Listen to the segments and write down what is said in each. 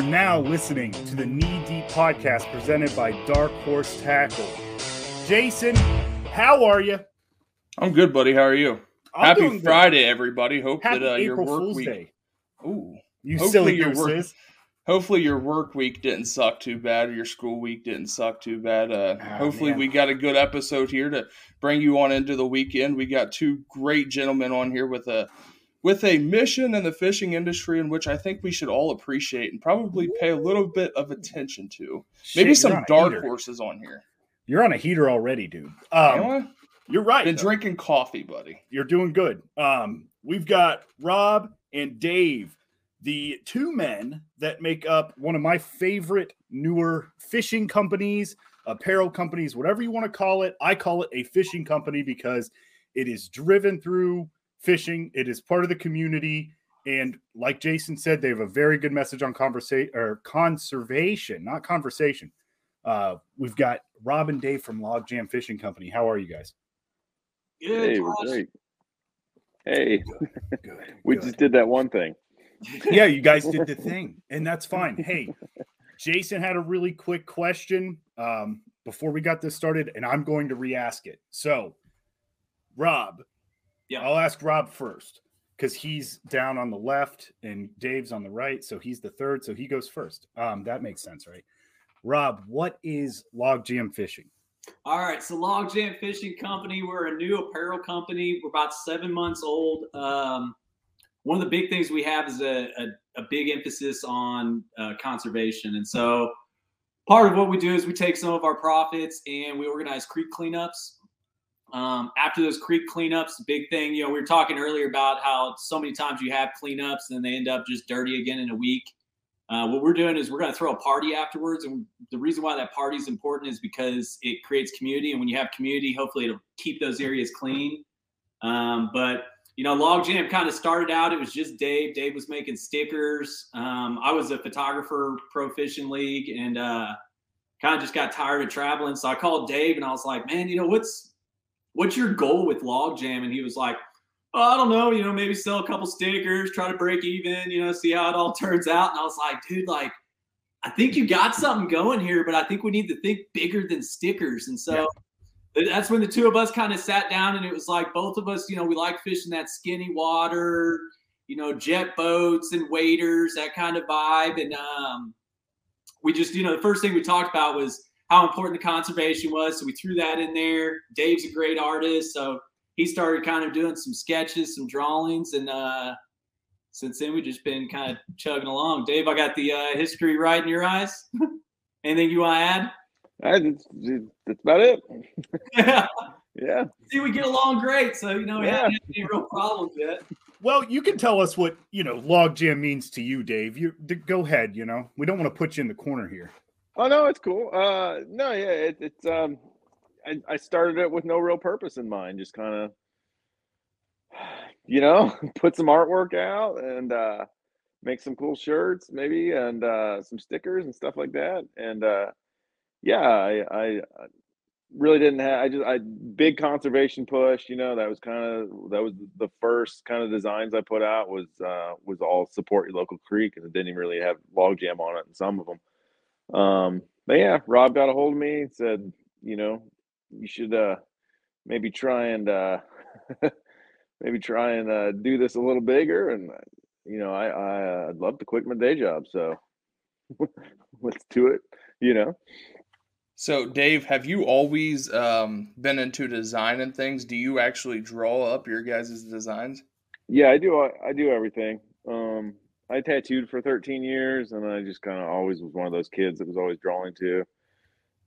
are now listening to the Knee Deep podcast presented by Dark Horse Tackle. Jason, how are you? I'm good, buddy. How are you? I'm Happy doing good. Friday, everybody. Hope Happy that uh, your work Fool's week. Day. Ooh. You Hopefully silly your work- Hopefully your work week didn't suck too bad, or your school week didn't suck too bad. Uh, Ah, hopefully man. we got a good episode here to bring you on into the weekend. We got two great gentlemen on here with a with a mission in the fishing industry in which I think we should all appreciate and probably pay a little bit of attention to. Maybe Shit, you're some dark heater. horses on here. You're on a heater already, dude. Um, you're right. Been though. drinking coffee, buddy. You're doing good. Um, we've got Rob and Dave, the two men that make up one of my favorite newer fishing companies, apparel companies, whatever you want to call it. I call it a fishing company because it is driven through fishing. It is part of the community. And like Jason said, they have a very good message on conversation or conservation, not conversation. Uh, we've got Rob and Dave from Logjam Fishing Company. How are you guys? Hey, we're great. Hey, Good. we good. just did that one thing. yeah, you guys did the thing, and that's fine. Hey, Jason had a really quick question um, before we got this started, and I'm going to re-ask it. So, Rob, Yeah. I'll ask Rob first because he's down on the left and Dave's on the right, so he's the third, so he goes first. Um, that makes sense, right? Rob, what is Logjam fishing? All right, so Logjam Fishing Company, we're a new apparel company. We're about seven months old. Um, one of the big things we have is a, a, a big emphasis on uh, conservation. And so part of what we do is we take some of our profits and we organize creek cleanups. Um, after those creek cleanups, big thing, you know, we were talking earlier about how so many times you have cleanups and they end up just dirty again in a week. Uh, what we're doing is we're going to throw a party afterwards, and the reason why that party is important is because it creates community, and when you have community, hopefully it'll keep those areas clean. Um, but you know, Logjam kind of started out; it was just Dave. Dave was making stickers. Um, I was a photographer, pro fishing league, and uh, kind of just got tired of traveling. So I called Dave, and I was like, "Man, you know what's what's your goal with Logjam? And he was like, oh, I don't know, you know, maybe sell a couple stickers, try to break even, you know, see how it all turns out. And I was like, dude, like, I think you got something going here, but I think we need to think bigger than stickers. And so that's when the two of us kind of sat down and it was like both of us, you know, we like fishing that skinny water, you know, jet boats and waders, that kind of vibe. And um, we just, you know, the first thing we talked about was how important the conservation was. So we threw that in there. Dave's a great artist. So he started kind of doing some sketches, some drawings, and uh, since then we've just been kind of chugging along. Dave, I got the uh, history right in your eyes. Anything you want to add? I, that's, that's about it. Yeah. Yeah. See, we get along great, so you know we Yeah. haven't had any real problems yet. Well, you can tell us what you know logjam means to you, Dave. You go ahead. You know, we don't want to put you in the corner here. Oh no, it's cool. Uh, no, yeah, it, it's um, I, I started it with no real purpose in mind, just kind of, you know, put some artwork out and uh, make some cool shirts, maybe, and uh, some stickers and stuff like that. And uh, yeah, I, I I really didn't have. I just I big conservation push. You know, that was kind of that was the first kind of designs I put out was uh, was all support your local creek, and it didn't even really have logjam on it in some of them. Um, but yeah, Rob got a hold of me and said, you know, you should uh maybe try and uh maybe try and uh do this a little bigger and uh, you know, I I uh, I'd love to quit my day job, so let's do it, you know. So, Dave, have you always um, been into design and things? Do you actually draw up your guys' designs? Yeah, I do I, I do everything. Um I tattooed for 13 years and I just kind of always was one of those kids that was always drawing to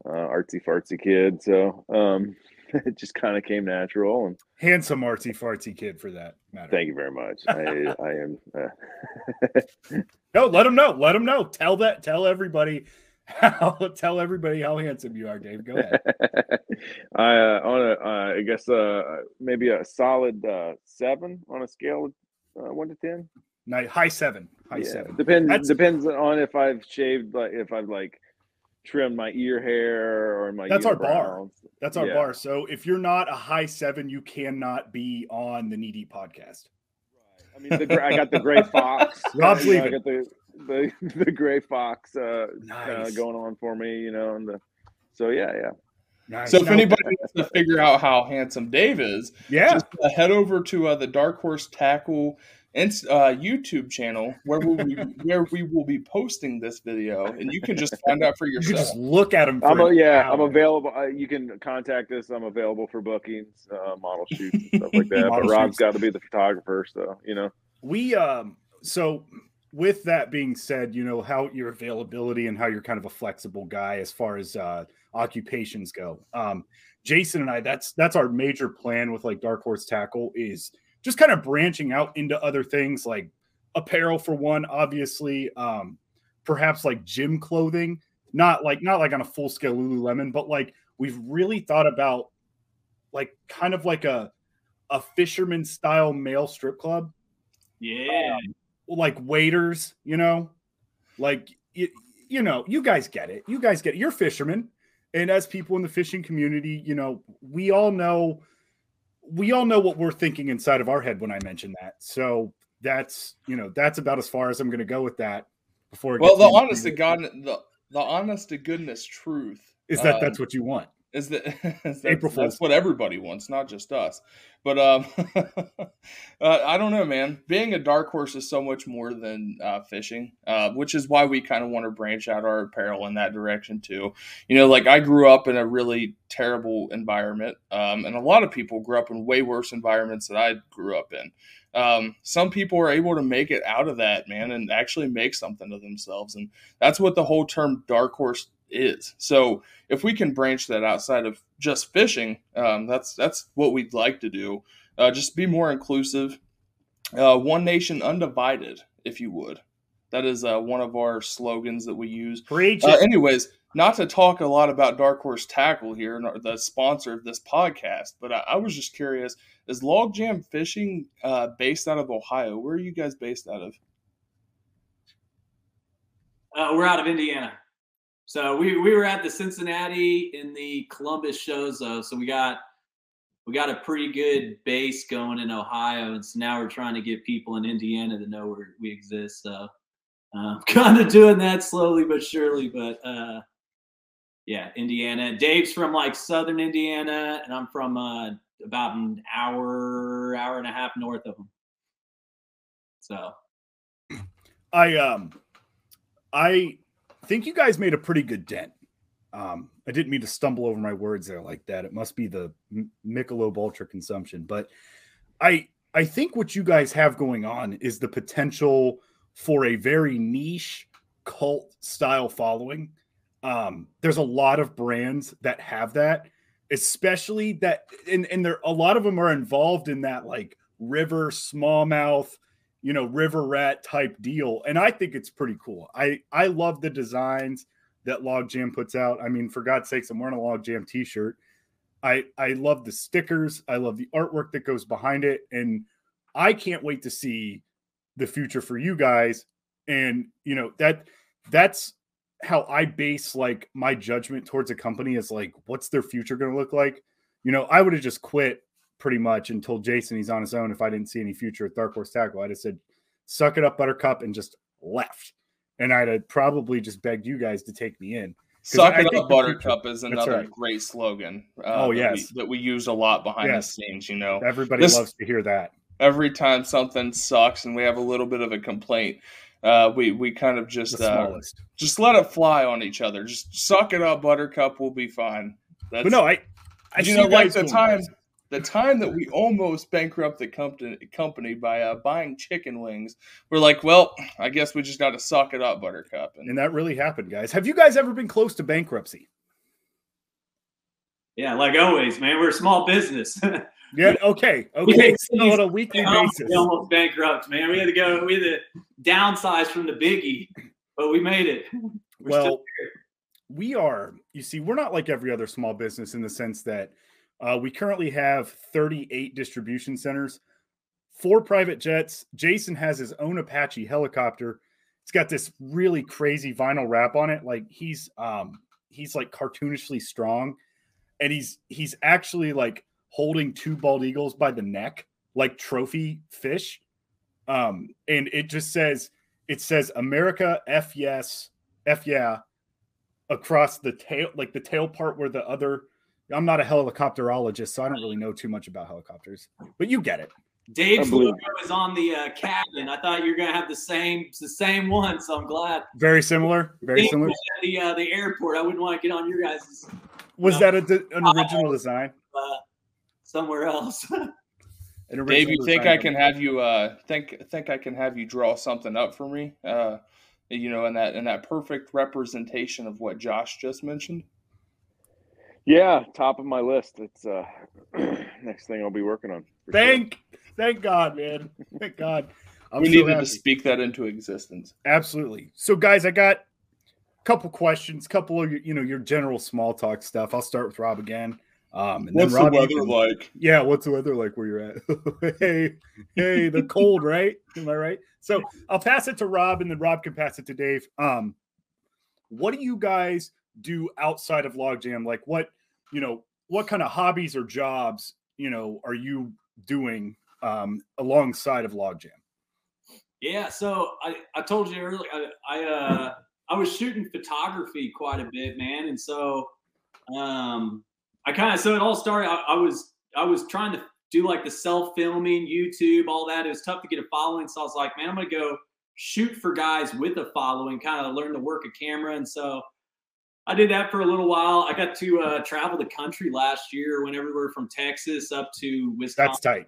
Uh artsy fartsy kid, so um it just kind of came natural and Handsome artsy fartsy kid for that matter. Thank you very much. I, I am. Uh, No, let them know. Let them know. Tell that. Tell everybody. How, tell everybody how handsome you are, Dave. Go ahead. I uh, on a, uh, I guess uh, maybe a solid uh, seven on a scale of uh, one to ten. Night high seven. High yeah, seven. depends That's- depends on if I've shaved like if I've like trimmed my ear hair or my. That's our bar. unibrows. That's our Yeah. bar. So if you're not a high seven, you cannot be on the Knee Deep podcast. I mean, the, I got the gray fox. Rob's you know, I got the the the gray fox uh, Nice. uh, going on for me, you know, and the so yeah, yeah. Nice. So if Now- anybody wants to figure out how handsome Dave is, yeah, just uh, head over to uh, the Dark Horse Tackle Inst- uh, YouTube channel where we will be, where we will be posting this video, and you can just find out for yourself. you could yourself. just look at him. For I'm a, an yeah, I'm available. Uh, you can contact us. I'm available for bookings, uh, model shoots, and stuff like that. but Rob's got to be the photographer, so you know. we um so with that being said you know how your availability and how you're kind of a flexible guy as far as uh occupations go um jason and i that's that's our major plan with like dark horse tackle is just kind of branching out into other things like apparel for one obviously um perhaps like gym clothing not like not like on a full scale lululemon but like we've really thought about like kind of like a a fisherman style male strip club Yeah. like waiters, you know, like you, you know, you guys get it. You guys get it. You're fishermen, and as people in the fishing community, you know, we all know, we all know what we're thinking inside of our head when I mention that. So that's you know that's about as far as I'm going to go with that. Before Well, the honest to God, the the honest to goodness truth is that um, that's what you want. Is that is that- April that's what everybody wants, not just us. But um, uh, I don't know, man. Being a dark horse is so much more than uh, fishing, uh, which is why we kind of want to branch out our apparel in that direction too. You know, like I grew up in a really terrible environment, um, and a lot of people grew up in way worse environments that I grew up in. Um, some people are able to make it out of that, man, and actually make something of themselves, and that's what the whole term dark horse is. So if we can branch that outside of just fishing, um, that's that's what we'd like to do. Uh, just be more inclusive. Uh, one nation undivided, if you would. That is uh, one of our slogans that we use. Preach Uh, anyways, not to talk a lot about Dark Horse Tackle here, the sponsor of this podcast, but I, I was just curious: is Logjam Fishing uh, based out of Ohio? Where are you guys based out of? Uh, we're out of Indiana. So we, we were at the Cincinnati in the Columbus shows though. So we got we got a pretty good base going in Ohio, and so now we're trying to get people in Indiana to know where we exist. So uh, kind of doing that slowly but surely. But uh, yeah, Indiana. Dave's from like southern Indiana, and I'm from uh, about an hour hour and a half north of him. So I um I think you guys made a pretty good dent. Um, I didn't mean to stumble over my words there like that. It must be the Michelob Ultra consumption, but I I think what you guys have going on is the potential for a very niche cult style following. Um, there's a lot of brands that have that, especially that, and and there a lot of them are involved in that like river smallmouth you know river rat type deal. And i think it's pretty cool. I i love the designs that logjam puts out. I mean for god's sakes i'm wearing a logjam t-shirt. I i love the stickers. I love the artwork that goes behind it. And i can't wait to see the future for you guys. And you know that that's how i base like my judgment towards a company is like what's their future going to look like? You know i would have just quit pretty much and told Jason he's on his own if I didn't see any future at Dark Horse Tackle. I just said, suck it up, Buttercup, and just left. And I'd have probably just begged you guys to take me in. Suck I it think up, Buttercup is another right. great slogan. Uh, Oh, that yes. we, that we use a lot behind Yes. the scenes. You know, Everybody This- loves to hear that. every time something sucks and we have a little bit of a complaint, uh, we we kind of just uh, just let it fly on each other. Just suck it up, Buttercup. We'll be fine. That's, But no, I I you know, like the time. The time that we almost bankrupt the company company by uh, buying chicken wings. We're like, well, I guess we just got to suck it up, Buttercup. And And that really happened, guys. Have you guys ever been close to bankruptcy? yeah, like always, man, we're a small business. Yeah, okay. Okay. So on a weekly We basis. we almost bankrupt, man. We had to go. We had to downsize from the biggie, but we made it. We're well, still we are, you see, we're not like every other small business in the sense that uh, we currently have 38 distribution centers, four private jets. Jason has his own Apache helicopter. It's got this really crazy vinyl wrap on it. Like he's um he's like cartoonishly strong, and he's he's actually like holding two bald eagles by the neck like trophy fish. Um, and it just says it says America F yes, F yeah, across the tail, like the tail part where the other. I'm not a helicopterologist, so I don't really know too much about helicopters, but you get it. Dave's believe- logo is on the uh, cabin. I thought you were gonna have the same the same one, so I'm glad. Very similar. Very Dave similar. at the uh, the airport. I wouldn't want to get on your guys' Was No. that a, an original design? uh, somewhere else. An original Dave, you think I can have you uh think think I can have you draw something up for me? Uh you know, in that in that perfect representation of what Josh just mentioned. Yeah, top of my list. It's uh next thing I'll be working on. for sure. Thank, thank God, man. Thank God. I'm we so needed happy. to speak that into existence. Absolutely. So, guys, I got a couple questions, couple of your, you know your general small talk stuff. I'll start with Rob again. Um, and What's then Rob, the weather can- like? Yeah, what's the weather like where you're at? hey, hey, the cold, right? Am I right? So I'll pass it to Rob, and then Rob can pass it to Dave. Um, what do you guys do outside of Logjam? Like, what you know, what kind of hobbies or jobs you know are you doing um, alongside of Logjam? Yeah, so I, I told you earlier I, I uh I was shooting photography quite a bit, man, and so um I kind of so it all started. I, I was I was trying to do like the self filming, YouTube, all that. It was tough to get a following, so I was like, man, I'm gonna go shoot for guys with a following, kind of learn to work a camera, and so I did that for a little while. I got to uh, travel the country last year, went everywhere from Texas up to Wisconsin That's tight.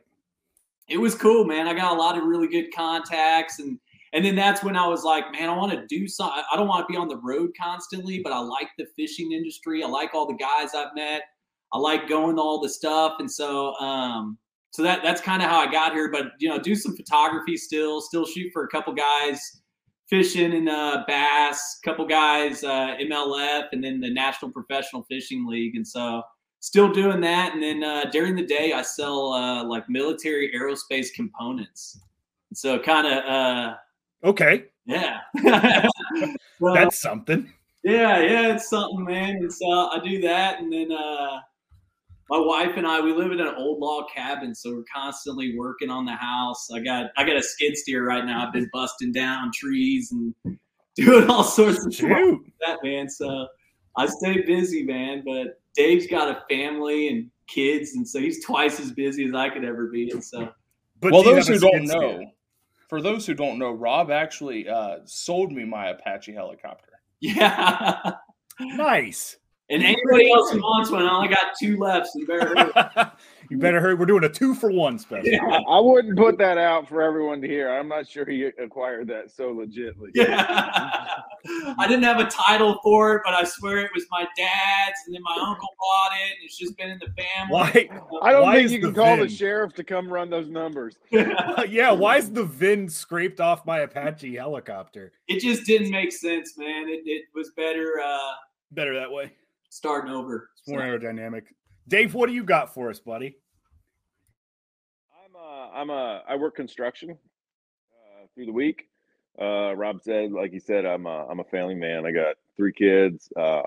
it was cool, man. I got a lot of really good contacts, and and then that's when I was like, man, I want to do something. I don't want to be on the road constantly, but I like the fishing industry. I like all the guys I've met. I like going to all the stuff, and so um, so that that's kind of how I got here. But you know, do some photography still, still shoot for a couple guys fishing in uh, bass, couple guys uh, MLF, and then the National Professional Fishing League, and so still doing that. And then uh, during the day i sell uh, like military aerospace components. So kind of uh, Okay, yeah. So, that's something. yeah yeah it's something man. And so i do that. And then uh, my wife and i we live in an old log cabin so we're constantly working on the house i got i got a skid steer right now i've been busting down trees and doing all sorts of stuff Shoot. that man. So I stay busy, man. But Dave's got a family and kids, and so he's twice as busy as I could ever be. And so But well, those who don't skid steer? know, for those who don't know, Rob actually uh, sold me my Apache helicopter. yeah. Nice. And anybody else who wants one, I only got two left. So you better hurry. you better hurry. We're doing a two for one special. Yeah. I wouldn't put that out for everyone to hear. I'm not sure he acquired that so legitly. Yeah. I didn't have a title for it, but I swear it was my dad's, and then my uncle bought it, and it's just been in the family. Why? I don't Why think is you the can call the sheriff to come run those numbers. yeah, why is the VIN scraped off my Apache helicopter? it just didn't make sense, man. It, it was better uh, Better that way. Starting over. It's more aerodynamic. Dave, what do you got for us, buddy? I'm uh I'm a I work construction uh, through the week. Uh, Rob said, like he said, I'm a I'm a family man. I got three kids, uh,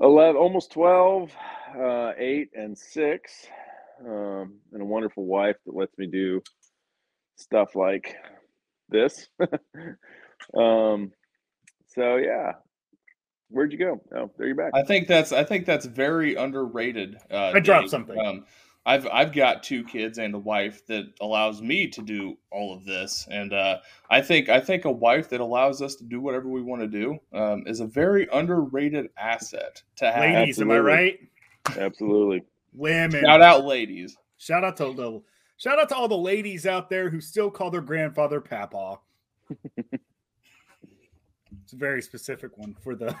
eleven, almost twelve, uh, eight and six, um, and a wonderful wife that lets me do stuff like this. um, so yeah, where'd you go? Oh, there you're back. I think that's I think that's very underrated. Uh, I dropped Dave. something. Um, I've I've got two kids and a wife that allows me to do all of this, and uh, I think I think a wife that allows us to do whatever we want to do um, is a very underrated asset to have. Ladies, am I right? Absolutely. Women. Shout out, ladies. Shout out to the shout out to all the ladies out there who still call their grandfather Papa. it's a very specific one for the.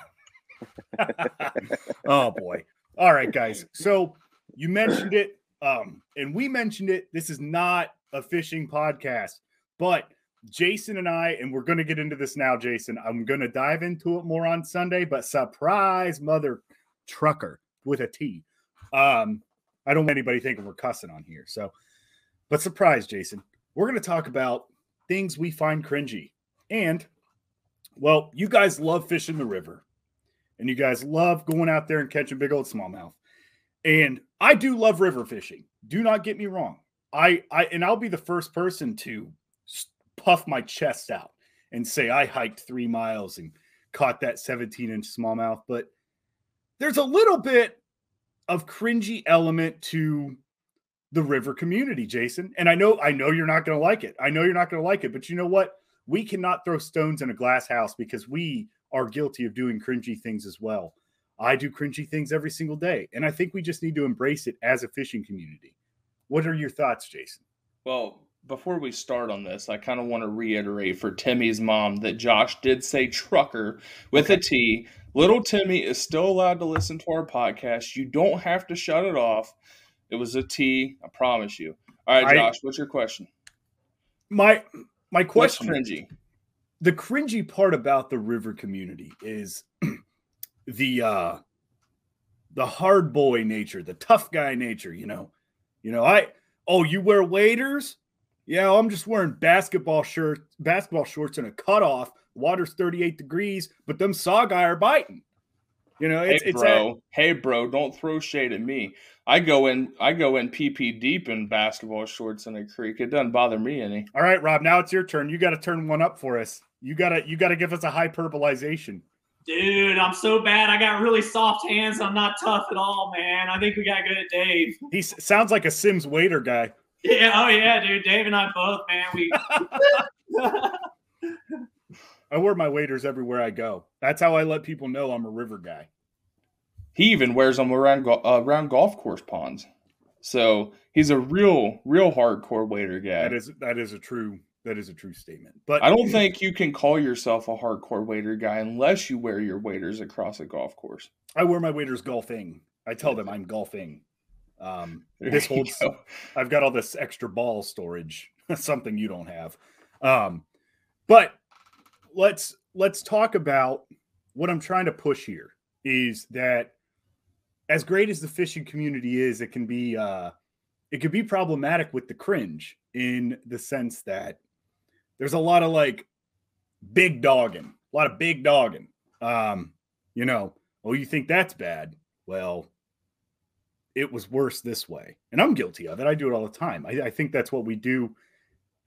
oh boy! All right, guys. So you mentioned it, um, and we mentioned it. This is not a fishing podcast, but Jason and I, and we're going to get into this now, Jason. I'm going to dive into it more on Sunday, but surprise, mother trucker with a T. Um, I don't want anybody thinking we're cussing on here. So, but surprise, Jason, we're going to talk about things we find cringy. And, well, you guys love fishing the river and you guys love going out there and catching big old smallmouth. And I do love river fishing. Do not get me wrong. I, I, and I'll be the first person to puff my chest out and say I hiked three miles and caught that 17 inch smallmouth, but there's a little bit of cringy element to the river community, Jason. And I know I know you're not going to like it. I know you're not going to like it, but you know what? We cannot throw stones in a glass house because we are guilty of doing cringy things as well. I do cringy things every single day, and I think we just need to embrace it as a fishing community. What are your thoughts, Jason? Well, before we start on this, I kind of want to reiterate for Timmy's mom that Josh did say trucker with okay. a T. Little Timmy is still allowed to listen to our podcast. You don't have to shut it off. It was a T, I promise you. All right, Josh, I, what's your question? My my question what's cringy. The cringy part about the river community is the uh the hard boy nature, the tough guy nature, you know. You know, I oh, you wear waders? Yeah, I'm just wearing basketball shirt, basketball shorts and a cutoff. Water's 38 degrees, but them saugeye are biting. You know, it's, hey, bro. It's hey, bro, don't throw shade at me. I go in, I go in PP deep in basketball shorts in a creek. It doesn't bother me any. All right, Rob. Now it's your turn. You got to turn one up for us. You gotta, you gotta give us a hyperbolization. Dude, I'm so bad. I got really soft hands. I'm not tough at all, man. I think we got good at Dave. He sounds like a Simms wader guy. Yeah. Oh yeah, dude. Dave and I both, man. We. I wear my waders everywhere I go. That's how I let people know I'm a river guy. He even wears them around uh, around golf course ponds. So he's a real, real hardcore wader guy. That is that is a true that is a true statement. But I don't think you can call yourself a hardcore wader guy unless you wear your waders across a golf course. I wear my waders golfing. I tell them I'm golfing. Um, this holds. Go. I've got all this extra ball storage, something you don't have. Um, but let's let's talk about what I'm trying to push here is that as great as the fishing community is, it can be uh, it can be problematic with the cringe in the sense that there's a lot of like big dogging, a lot of big dogging. Um, you know, oh, you think that's bad? Well, it was worse this way. And I'm guilty of it. I do it all the time. I, I think that's what we do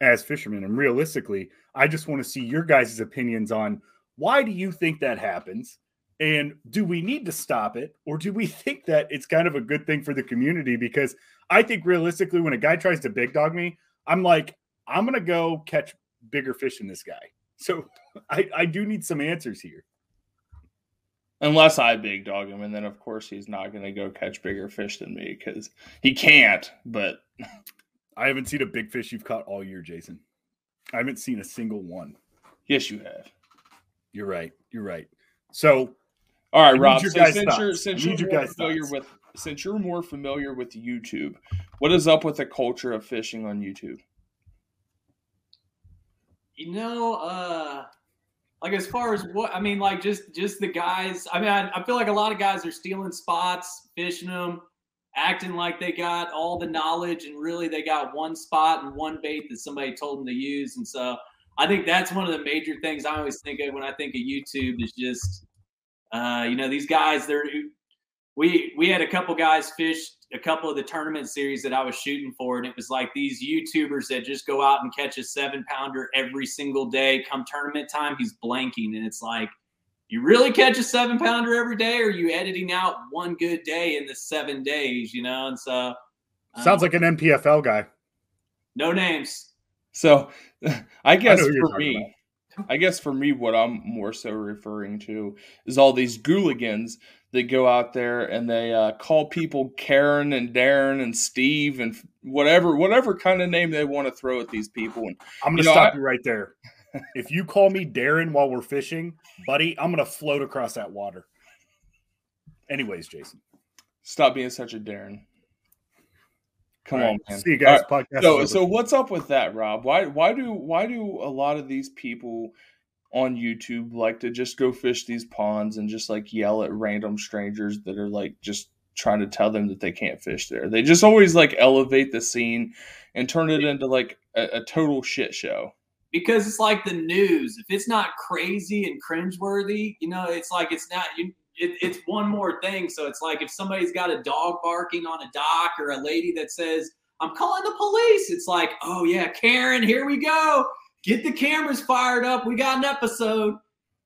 as fishermen. And realistically, I just want to see your guys' opinions on why do you think that happens? And do we need to stop it? Or do we think that it's kind of a good thing for the community? Because I think realistically, when a guy tries to big dog me, I'm like, I'm going to go catch bigger fish than this guy. So I, I do need some answers here. Unless I big dog him, and then of course he's not going to go catch bigger fish than me because he can't. But I haven't seen a big fish you've caught all year, Jason. I haven't seen a single one. Yes, you have. You're right. You're right. So, all right, Rob. So since thoughts. you're since you're more familiar thoughts. with since you're more familiar with YouTube, what is up with the culture of fishing on YouTube? You know, uh like as far as what I mean, like just just the guys. I mean, I, I, feel like a lot of guys are stealing spots, fishing them, acting like they got all the knowledge, and really they got one spot and one bait that somebody told them to use. And so I think that's one of the major things I always think of when I think of YouTube is just, uh, you know, these guys. They're we we had a couple guys fish a couple of the tournament series that I was shooting for, and it was like these YouTubers that just go out and catch a seven pounder every single day. Come tournament time, he's blanking, and it's like, you really catch a seven pounder every day, or are you editing out one good day in the seven days? You know, and so um, sounds like an NPFL guy. No names. So, I guess I for me. I guess for me, what I'm more so referring to is all these gooligans that go out there and they uh, call people Karen and Darren and Steve and whatever whatever kind of name they want to throw at these people. And I'm going to stop I, you right there. if you call me Darren while we're fishing, buddy, I'm going to float across that water. Anyways, Jason, stop being such a Darren. Come right. on, man. See you guys. Right. Podcast. So, so what's up with that, Rob? Why, why do, why do a lot of these people on YouTube like to just go fish these ponds and just like yell at random strangers that are like just trying to tell them that they can't fish there. They just always like elevate the scene and turn it into like a, a total shit show. Because it's like the news. If it's not crazy and cringeworthy, you know, it's like it's not. You, it, it's one more thing. So it's like if somebody's got a dog barking on a dock or a lady that says, "I'm calling the police," it's like, "Oh yeah, Karen, here we go." Get the cameras fired up. We got an episode.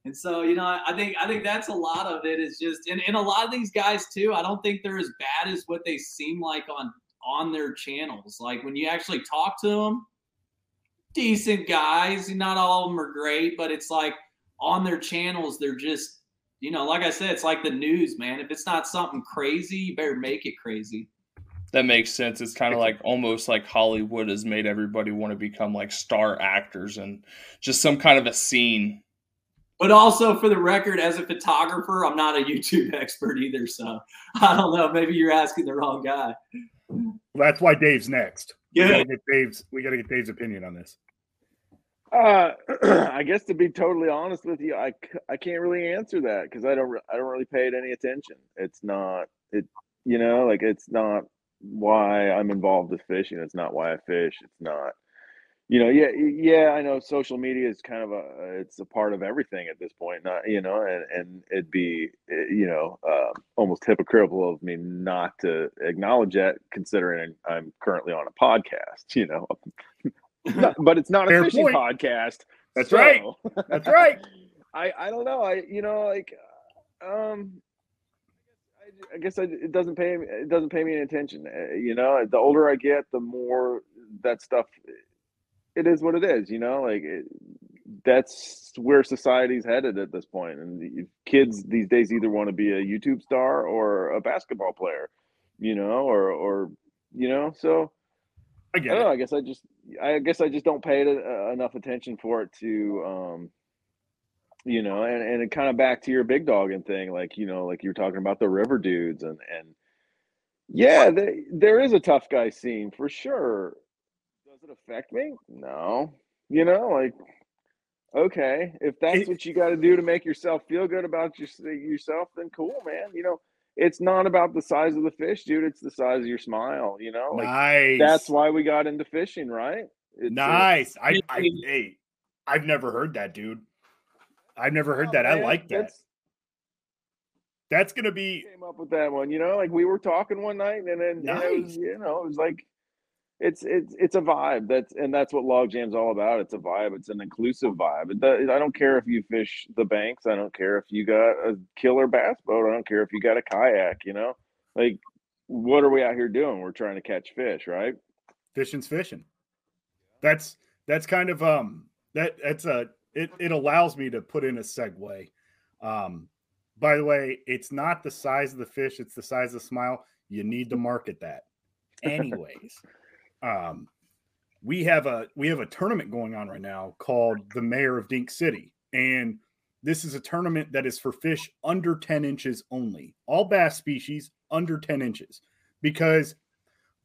And so, you know, I think I think that's a lot of it is just and, and a lot of these guys too, I don't think they're as bad as what they seem like on on their channels. Like when you actually talk to them, decent guys. Not all of them are great, but it's like on their channels, they're just, you know, like I said, it's like the news, man. If it's not something crazy, you better make it crazy. That makes sense. It's kind of like almost like Hollywood has made everybody want to become like star actors and just some kind of a scene but also, for the record, as a photographer, I'm not a YouTube expert either. So I don't know. Maybe you're asking the wrong guy. That's why Dave's next. Yeah. We gotta get Dave's. We got to get Dave's opinion on this. Uh, I guess to be totally honest with you, I, I can't really answer that because I don't I don't really pay it any attention. It's not it you know like it's not why I'm involved with fishing. It's not why I fish. It's not you know yeah yeah i know social media is kind of a it's a part of everything at this point not you know and and it'd be eh, you know uh, almost hypocritical of me not to acknowledge that considering i'm currently on a podcast you know not, but it's not a Fair fishing point. podcast That's right. That's right. i i don't know i you know like um I, guess I, it doesn't pay me. It doesn't pay me any attention. Uh, You know, the older I get, the more that stuff it is what it is you know like it, that's where society's headed at this point. point and the kids these days either want to be a youtube star or a basketball player you know or or you know so I i don't it. know i guess i just i guess i just don't pay it uh, enough attention for it to um you know and and it kind of back to your big dogging thing like you know like you're talking about the river dudes and and yeah they, there is a tough guy scene for sure does it affect me? No. You know, like, okay, if that's It- what you got to do to make yourself feel good about your, yourself, then cool, man. You know, it's not about the size of the fish, dude. It's the size of your smile. You know, like nice. that's why we got into fishing, right? It's, uh, Nice. I, I, hey, I've never heard that, dude. I've never heard oh, that. I like that. that's- That's gonna be came up with that one. You know, like we were talking one night, and then and it was, you know, it was like it's it's it's a vibe. That's and that's what logjam's all about. It's a vibe. It's an inclusive vibe. It does, I don't care if you fish the banks. I don't care if you got a killer bass boat. I don't care if you got a kayak. You know, like what are we out here doing? We're trying to catch fish, right? fishing's fishing. That's that's kind of um that that's a it it allows me to put in a segue. Um by the way, it's not the size of the fish, it's the size of the smile. You need to market that. Anyways, um we have a we have a tournament going on right now called the Mayor of Dink City. And this is a tournament that is for fish under 10 inches only. All bass species under 10 inches. Because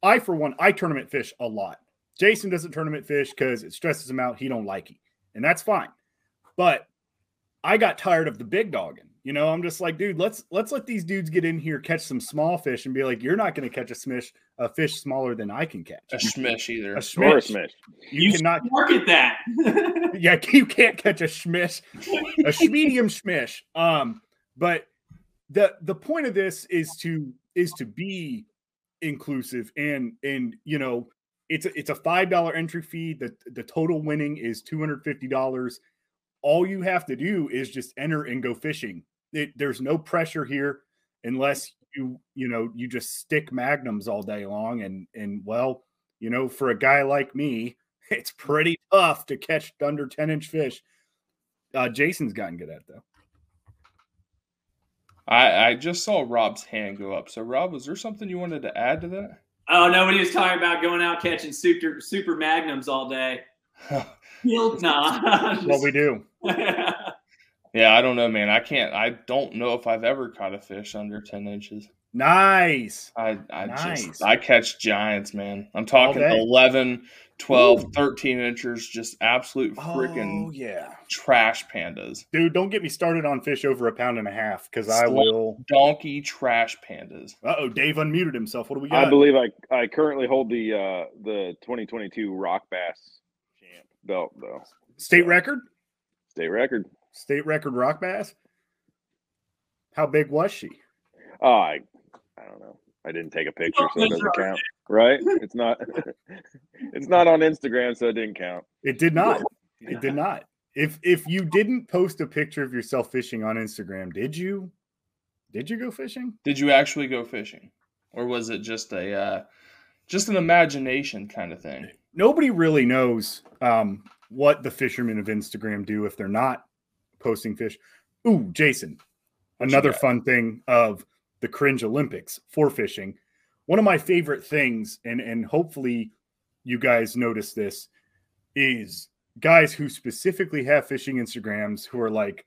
I, for one, I tournament fish a lot. Jason doesn't tournament fish because it stresses him out. He don't like it, and that's fine. But I got tired of the big dogging. You know, I'm just like, dude, let's let's let these dudes get in here, catch some small fish, and be like, you're not going to catch a smish, a fish smaller than I can catch. a smish either. A Or a smish. smish. You cannot. market that. Yeah, you can't catch a smish, a medium schmish. Um, but the the point of this is to is to be inclusive and and you know it's a, it's a five dollar entry fee. The the total winning is two hundred fifty dollars. All you have to do is just enter and go fishing. It, there's no pressure here unless you you know you just stick magnums all day long and and well you know for a guy like me it's pretty tough to catch under 10 inch fish. Uh, Jason's gotten good at it, though. I, I just saw Rob's hand go up. So, Rob, was there something you wanted to add to that? oh, nobody was talking about going out catching super super magnums all day. He'll nah. What we do. yeah, I don't know, man. I can't. I don't know if I've ever caught a fish under ten inches. Nice. I, I Nice. just I catch giants, man. I'm talking day? 11, 12, Ooh. 13 inches, just absolute freaking Oh, yeah. trash pandas. Dude, don't get me started on fish over a pound and a half because I will. Donkey trash pandas. Uh oh, Dave unmuted himself. What do we got? I believe I I currently hold the uh the 2022 rock bass champ belt though. State record? State record. State record rock bass? How big was she? Oh, I I don't know. I didn't take a picture, so it doesn't count. Right? It's not. it's not on Instagram, so it didn't count. It did not. It did not. If if you didn't post a picture of yourself fishing on Instagram, did you? Did you go fishing? Did you actually go fishing, or was it just a uh, just an imagination kind of thing? Nobody really knows um, what the fishermen of Instagram do if they're not posting fish. Ooh, Jason, another fun thing of the cringe Olympics for fishing. One of my favorite things, and and hopefully you guys notice this, is guys who specifically have fishing Instagrams who are like,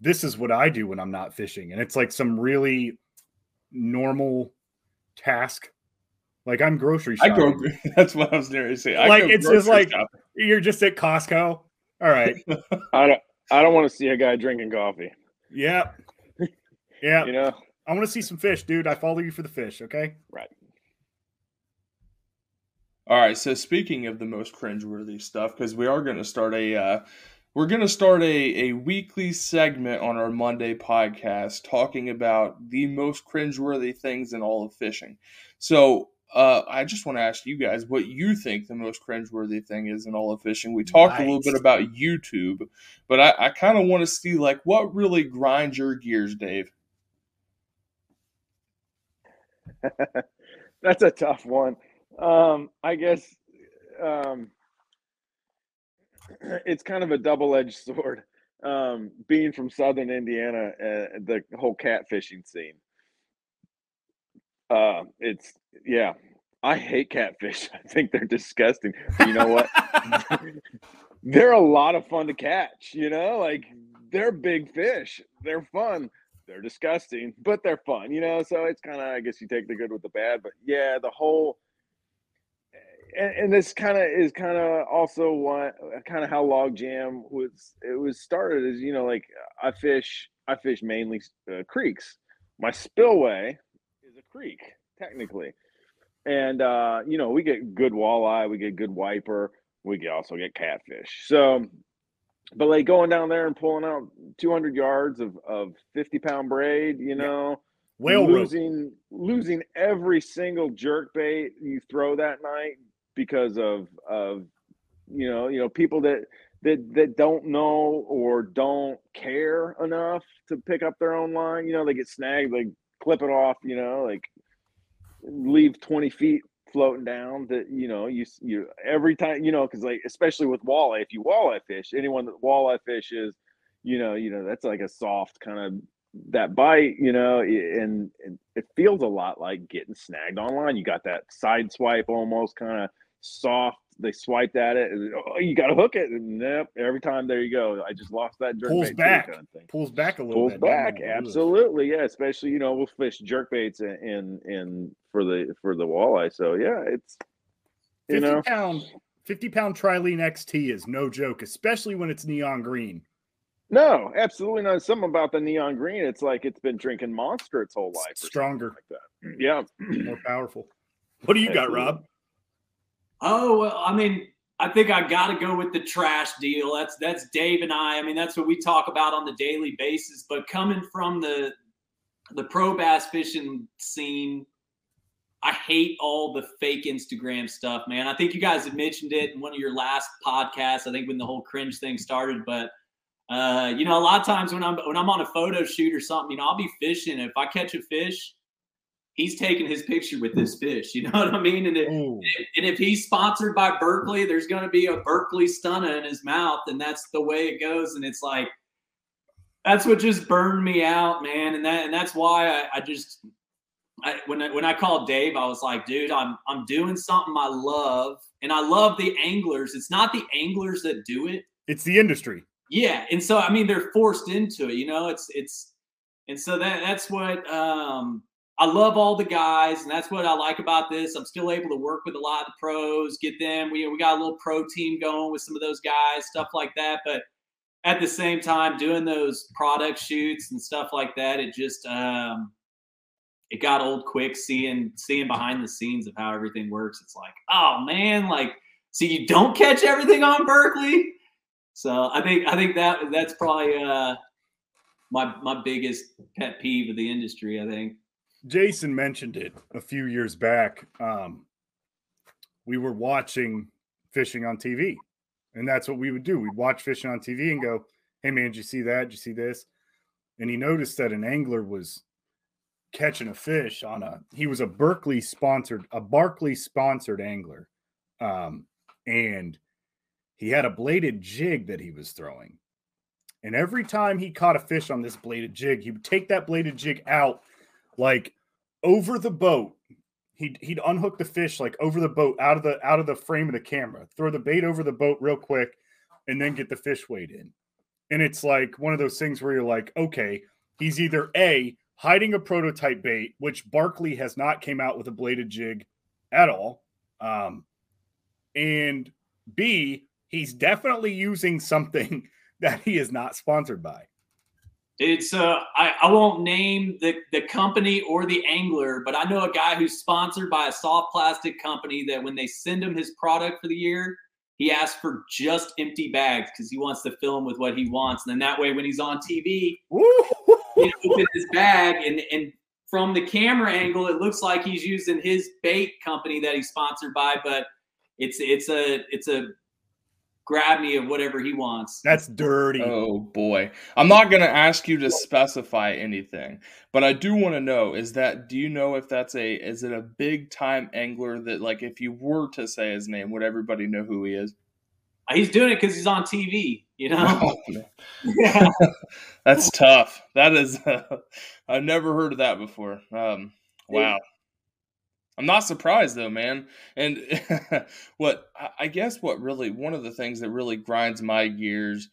this is what I do when I'm not fishing. And it's like some really normal task. Like I'm grocery shopping. I go, that's what I was going to say. I like it's just like shopping. you're just at Costco. All right. I don't I don't want to see a guy drinking coffee. Yeah. Yeah. you know, I want to see some fish, dude. I follow you for the fish, okay? Right. All right. So speaking of the most cringeworthy stuff, because we are going to start a uh, we're going to start a, a weekly segment on our Monday podcast talking about the most cringeworthy things in all of fishing. So uh, I just want to ask you guys what you think the most cringeworthy thing is in all of fishing. We talked nice. a little bit about YouTube, but I, I kind of want to see like what really grinds your gears, Dave. That's a tough one. Um, I guess um, it's kind of a double-edged sword. Um, being from Southern Indiana, uh, the whole catfishing scene. Uh, it's yeah. I hate catfish. I think they're disgusting. But you know what? they're a lot of fun to catch. You know, like they're big fish. They're fun they're disgusting, but they're fun, you know. So it's kind of, I guess, you take the good with the bad. But yeah, the whole, and, and this kind of is kind of also what, kind of how logjam was. It was started is you know, like I fish, I fish mainly uh, creeks. My spillway creek, technically, and uh, you know we get good walleye, we get good wiper, we get also get catfish. So but like going down there and pulling out 200 yards of, of 50 pound braid, you know, Whale losing rope. losing every single jerk bait you throw that night because of of you know you know people that that that don't know or don't care enough to pick up their own line. You know, they get snagged, like clip it off. You know, like leave 20 feet floating down that you know you you every time you know because like especially with walleye if you walleye fish anyone that walleye fishes you know you know that's like a soft kind of that bite you know and, and it feels a lot like getting snagged online you got that side swipe almost kind of soft they swiped at it and, oh, you got to hook it and nope, every time there you go i just lost that jerk pulls back kind of pulls back a little pulls bit, back absolutely yeah especially you know we'll fish jerk baits in, in in for the for the walleye so yeah it's you 50 know pound 50 pound trilene xt is no joke especially when it's neon green no, absolutely not. Something about the neon green. It's like it's been drinking monster its whole life. Stronger. Like that. Yeah. More powerful. What do you got, Rob? Oh well, I mean, I think I got to go with the trash deal. That's that's Dave and I. I mean, that's what we talk about on the daily basis. But coming from the the pro bass fishing scene, I hate all the fake Instagram stuff, man. I think you guys had mentioned it in one of your last podcasts. I think when the whole cringe thing started, but uh, you know, a lot of times when I'm when I'm on a photo shoot or something, you know, I'll be fishing. If I catch a fish, he's taking his picture with this fish. You know what I mean? And if, and if he's sponsored by Berkley, there's going to be a Berkley Stunna in his mouth, and that's the way it goes. And it's like that's what just burned me out, man. And that and that's why I, I just I, when I, when I called Dave, I was like, dude, I'm I'm doing something I love, and I love the anglers. It's not the anglers that do it; it's the industry. Yeah, and so I mean, they're forced into it. You know, it's it's and so that that's what um I love all the guys, and that's what I like about this. I'm still able to work with a lot of the pros, get them. We we got a little pro team going with some of those guys, stuff like that. But at the same time, doing those product shoots and stuff like that, it just um, it got old quick. Seeing seeing behind the scenes of how everything works, it's like, oh man, like so you don't catch everything on Berkley. So I think I think that that's probably uh, my my biggest pet peeve of the industry. I think. Jason mentioned it a few years back. Um, we were watching fishing on TV, And that's what we would do. We'd watch fishing on TV and go, Hey man, did you see that? Did you see this? And he noticed that an angler was catching a fish on a he was a Berkley sponsored, a Barkley sponsored angler. Um, and he had a bladed jig that he was throwing. And every time he caught a fish on this bladed jig, he would take that bladed jig out like over the boat. He'd he'd unhook the fish like over the boat out of the out of the frame of the camera, throw the bait over the boat real quick, and then get the fish weighed in. And it's like one of those things where you're like, okay, he's either A, hiding a prototype bait, which Berkley has not came out with a bladed jig at all. Um, and B, he's definitely using something that he is not sponsored by. It's uh, I, I won't name the the company or the angler, but I know a guy who's sponsored by a soft plastic company that when they send him his product for the year, he asks for just empty bags because he wants to fill film with what he wants, and then that way when he's on TV, he opens his bag and and from the camera angle, it looks like he's using his bait company that he's sponsored by, but it's it's a it's a grab me of whatever he wants. That's dirty. Oh boy. I'm not going to ask you to specify anything, but I do want to know is that do you know if that's a is it a big time angler that like if you were to say his name would everybody know who he is? Uh, he's doing it cuz he's on TV, you know. yeah. that's tough. That is uh, I've never heard of that before. Um wow. I'm not surprised though, man. And what I guess what really one of the things that really grinds my gears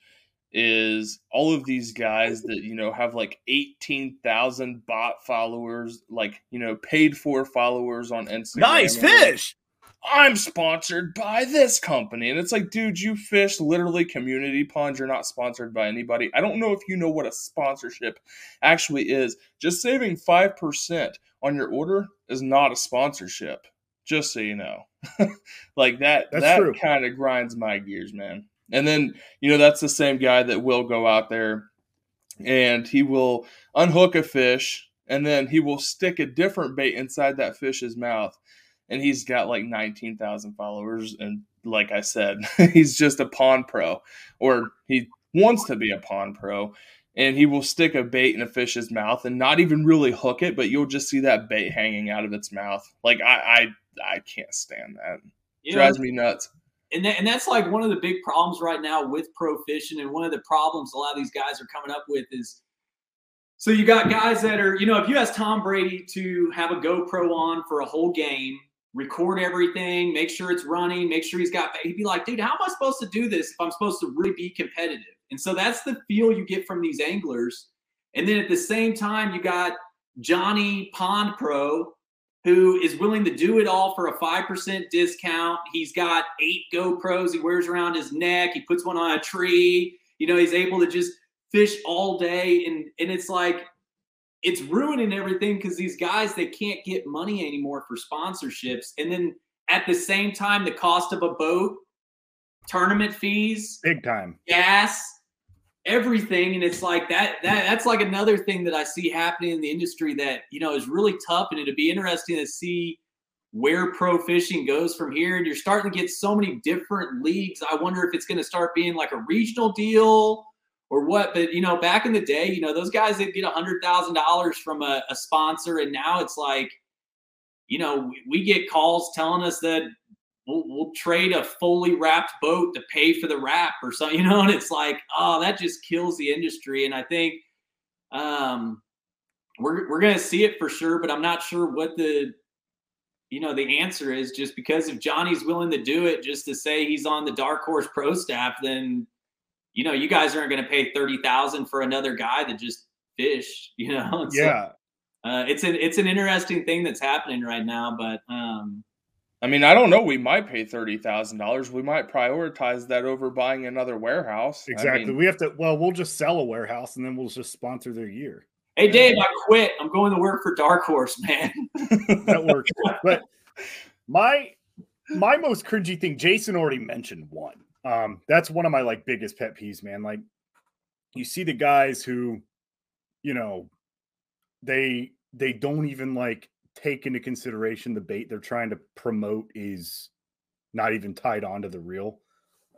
is all of these guys that you know have like 18,000 bot followers, like you know paid for followers on Instagram. Nice fish. I'm sponsored by this company. And it's like, dude, you fish literally community ponds. You're not sponsored by anybody. I don't know if you know what a sponsorship actually is. Just saving 5% on your order is not a sponsorship. Just so you know. like that That's that kind of grinds my gears, man. And then, you know, that's the same guy that will go out there and he will unhook a fish and then he will stick a different bait inside that fish's mouth and he's got like 19,000 followers and like I said, he's just a pond pro or he wants to be a pond pro and he will stick a bait in a fish's mouth and not even really hook it, but you'll just see that bait hanging out of its mouth. Like I I I can't stand that. You Drives me nuts. and that, and that's like one of the big problems right now with pro fishing and one of the problems a lot of these guys are coming up with is so you got guys that are you know if you ask tom brady to have a gopro on for a whole game record everything make sure it's running make sure he's got he'd be like dude how am i supposed to do this if i'm supposed to really be competitive and so that's the feel you get from these anglers and then at the same time you got johnny pond pro who is willing to do it all for a 5% discount. He's got eight GoPros he wears around his neck. He puts one on a tree. You know, he's able to just fish all day. And, and it's like, it's ruining everything because these guys, they can't get money anymore for sponsorships. And then at the same time, the cost of a boat, tournament fees, Big time. gas, everything. And it's like that, that that's like another thing that I see happening in the industry that, you know, is really tough. And it'd be interesting to see where pro fishing goes from here. And you're starting to get so many different leagues. I wonder if it's going to start being like a regional deal or what. But you know, back in the day, you know, those guys that get a hundred thousand dollars from a, a sponsor, and now it's like, you know, we, we get calls telling us that we'll, we'll trade a fully wrapped boat to pay for the wrap or something, you know, and it's like, oh, that just kills the industry. And I think um, we're we're gonna see it for sure, but I'm not sure what the you know the answer is. Just because if Johnny's willing to do it, just to say he's on the Dark Horse Pro staff, then you know you guys aren't going to pay thirty thousand for another guy that just fish. You know, It's like- Yeah. uh, it's an it's an interesting thing that's happening right now, but um, I mean, I don't know. We might pay thirty thousand dollars. We might prioritize that over buying another warehouse. I Exactly. mean, we have to. Well, we'll just sell a warehouse and then we'll just sponsor their year. hey Dave, I quit. I'm going to work for Dark Horse, man. That works. but my my most cringy thing, Jason already mentioned one. Um, that's one of my like biggest pet peeves, man. Like you see the guys who, you know, they they don't even like take into consideration the bait they're trying to promote is not even tied onto the reel.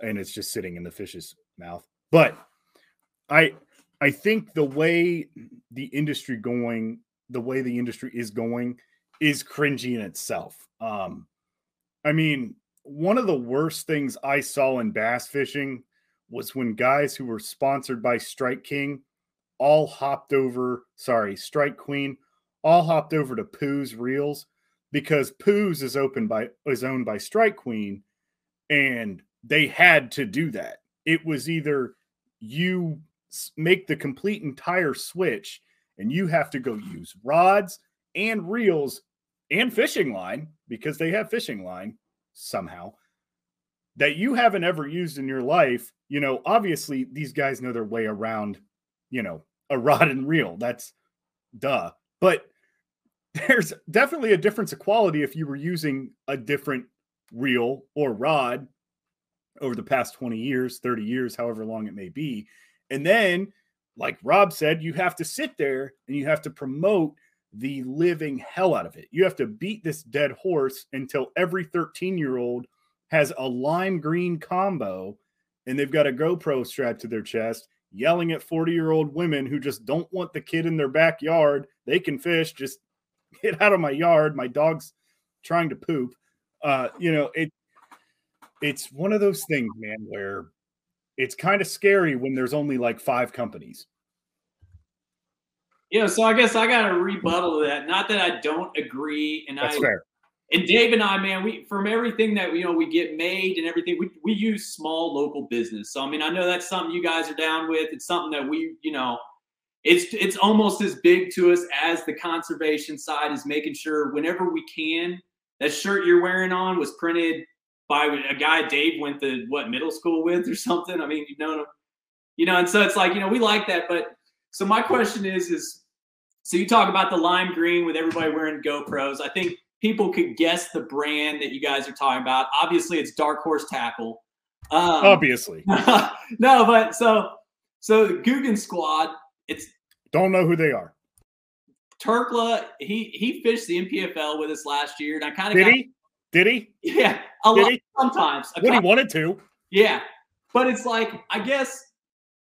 and it's just sitting in the fish's mouth. But I I think the way the industry going, the way the industry is going, is cringy in itself. Um, I mean, one of the worst things I saw in bass fishing was when guys who were sponsored by Strike King all hopped over, sorry, Strike Queen, all hopped over to Lew's Reels because Lew's is open by is owned by Strike Queen, and they had to do that. It was either you make the complete entire switch and you have to go use rods and reels and fishing line because they have fishing line somehow that you haven't ever used in your life. You know, obviously these guys know their way around, you know, a rod and reel. That's duh. But there's definitely a difference of quality if you were using a different reel or rod over the past 20 years, 30 years, however long it may be. And then, like Rob said, you have to sit there and you have to promote the living hell out of it. You have to beat this dead horse until every 13 year old has a lime green combo and they've got a GoPro strapped to their chest, yelling at 40 year old women who just don't want the kid in their backyard. They can fish, just get out of my yard. My dog's trying to poop. Uh, you know, it it's one of those things, man, where it's kind of scary when there's only like five companies. You know, so I guess I got a rebuttal to that. Not that I don't agree, and That's I fair. and Dave and I, man, we from everything that you know we get made and everything, we we use small local business. So I mean, I know that's something you guys are down with. It's something that we, you know, it's it's almost as big to us as the conservation side is making sure whenever we can, that shirt you're wearing on was printed by a guy Dave went to what middle school with or something. I mean, you know, you know, and so it's like you know we like that, but so my question is is so you talk about the lime green with everybody wearing GoPros. I think people could guess the brand that you guys are talking about. Obviously, it's Dark Horse Tackle. Um, Obviously. no, but so so the Googan Squad. It's Don't know who they are. Turkla. He he fished the MPFL with us last year, and I kind of Did got, he? Did he? Yeah, a Did lot he? sometimes. When he wanted to. yeah, but it's like I guess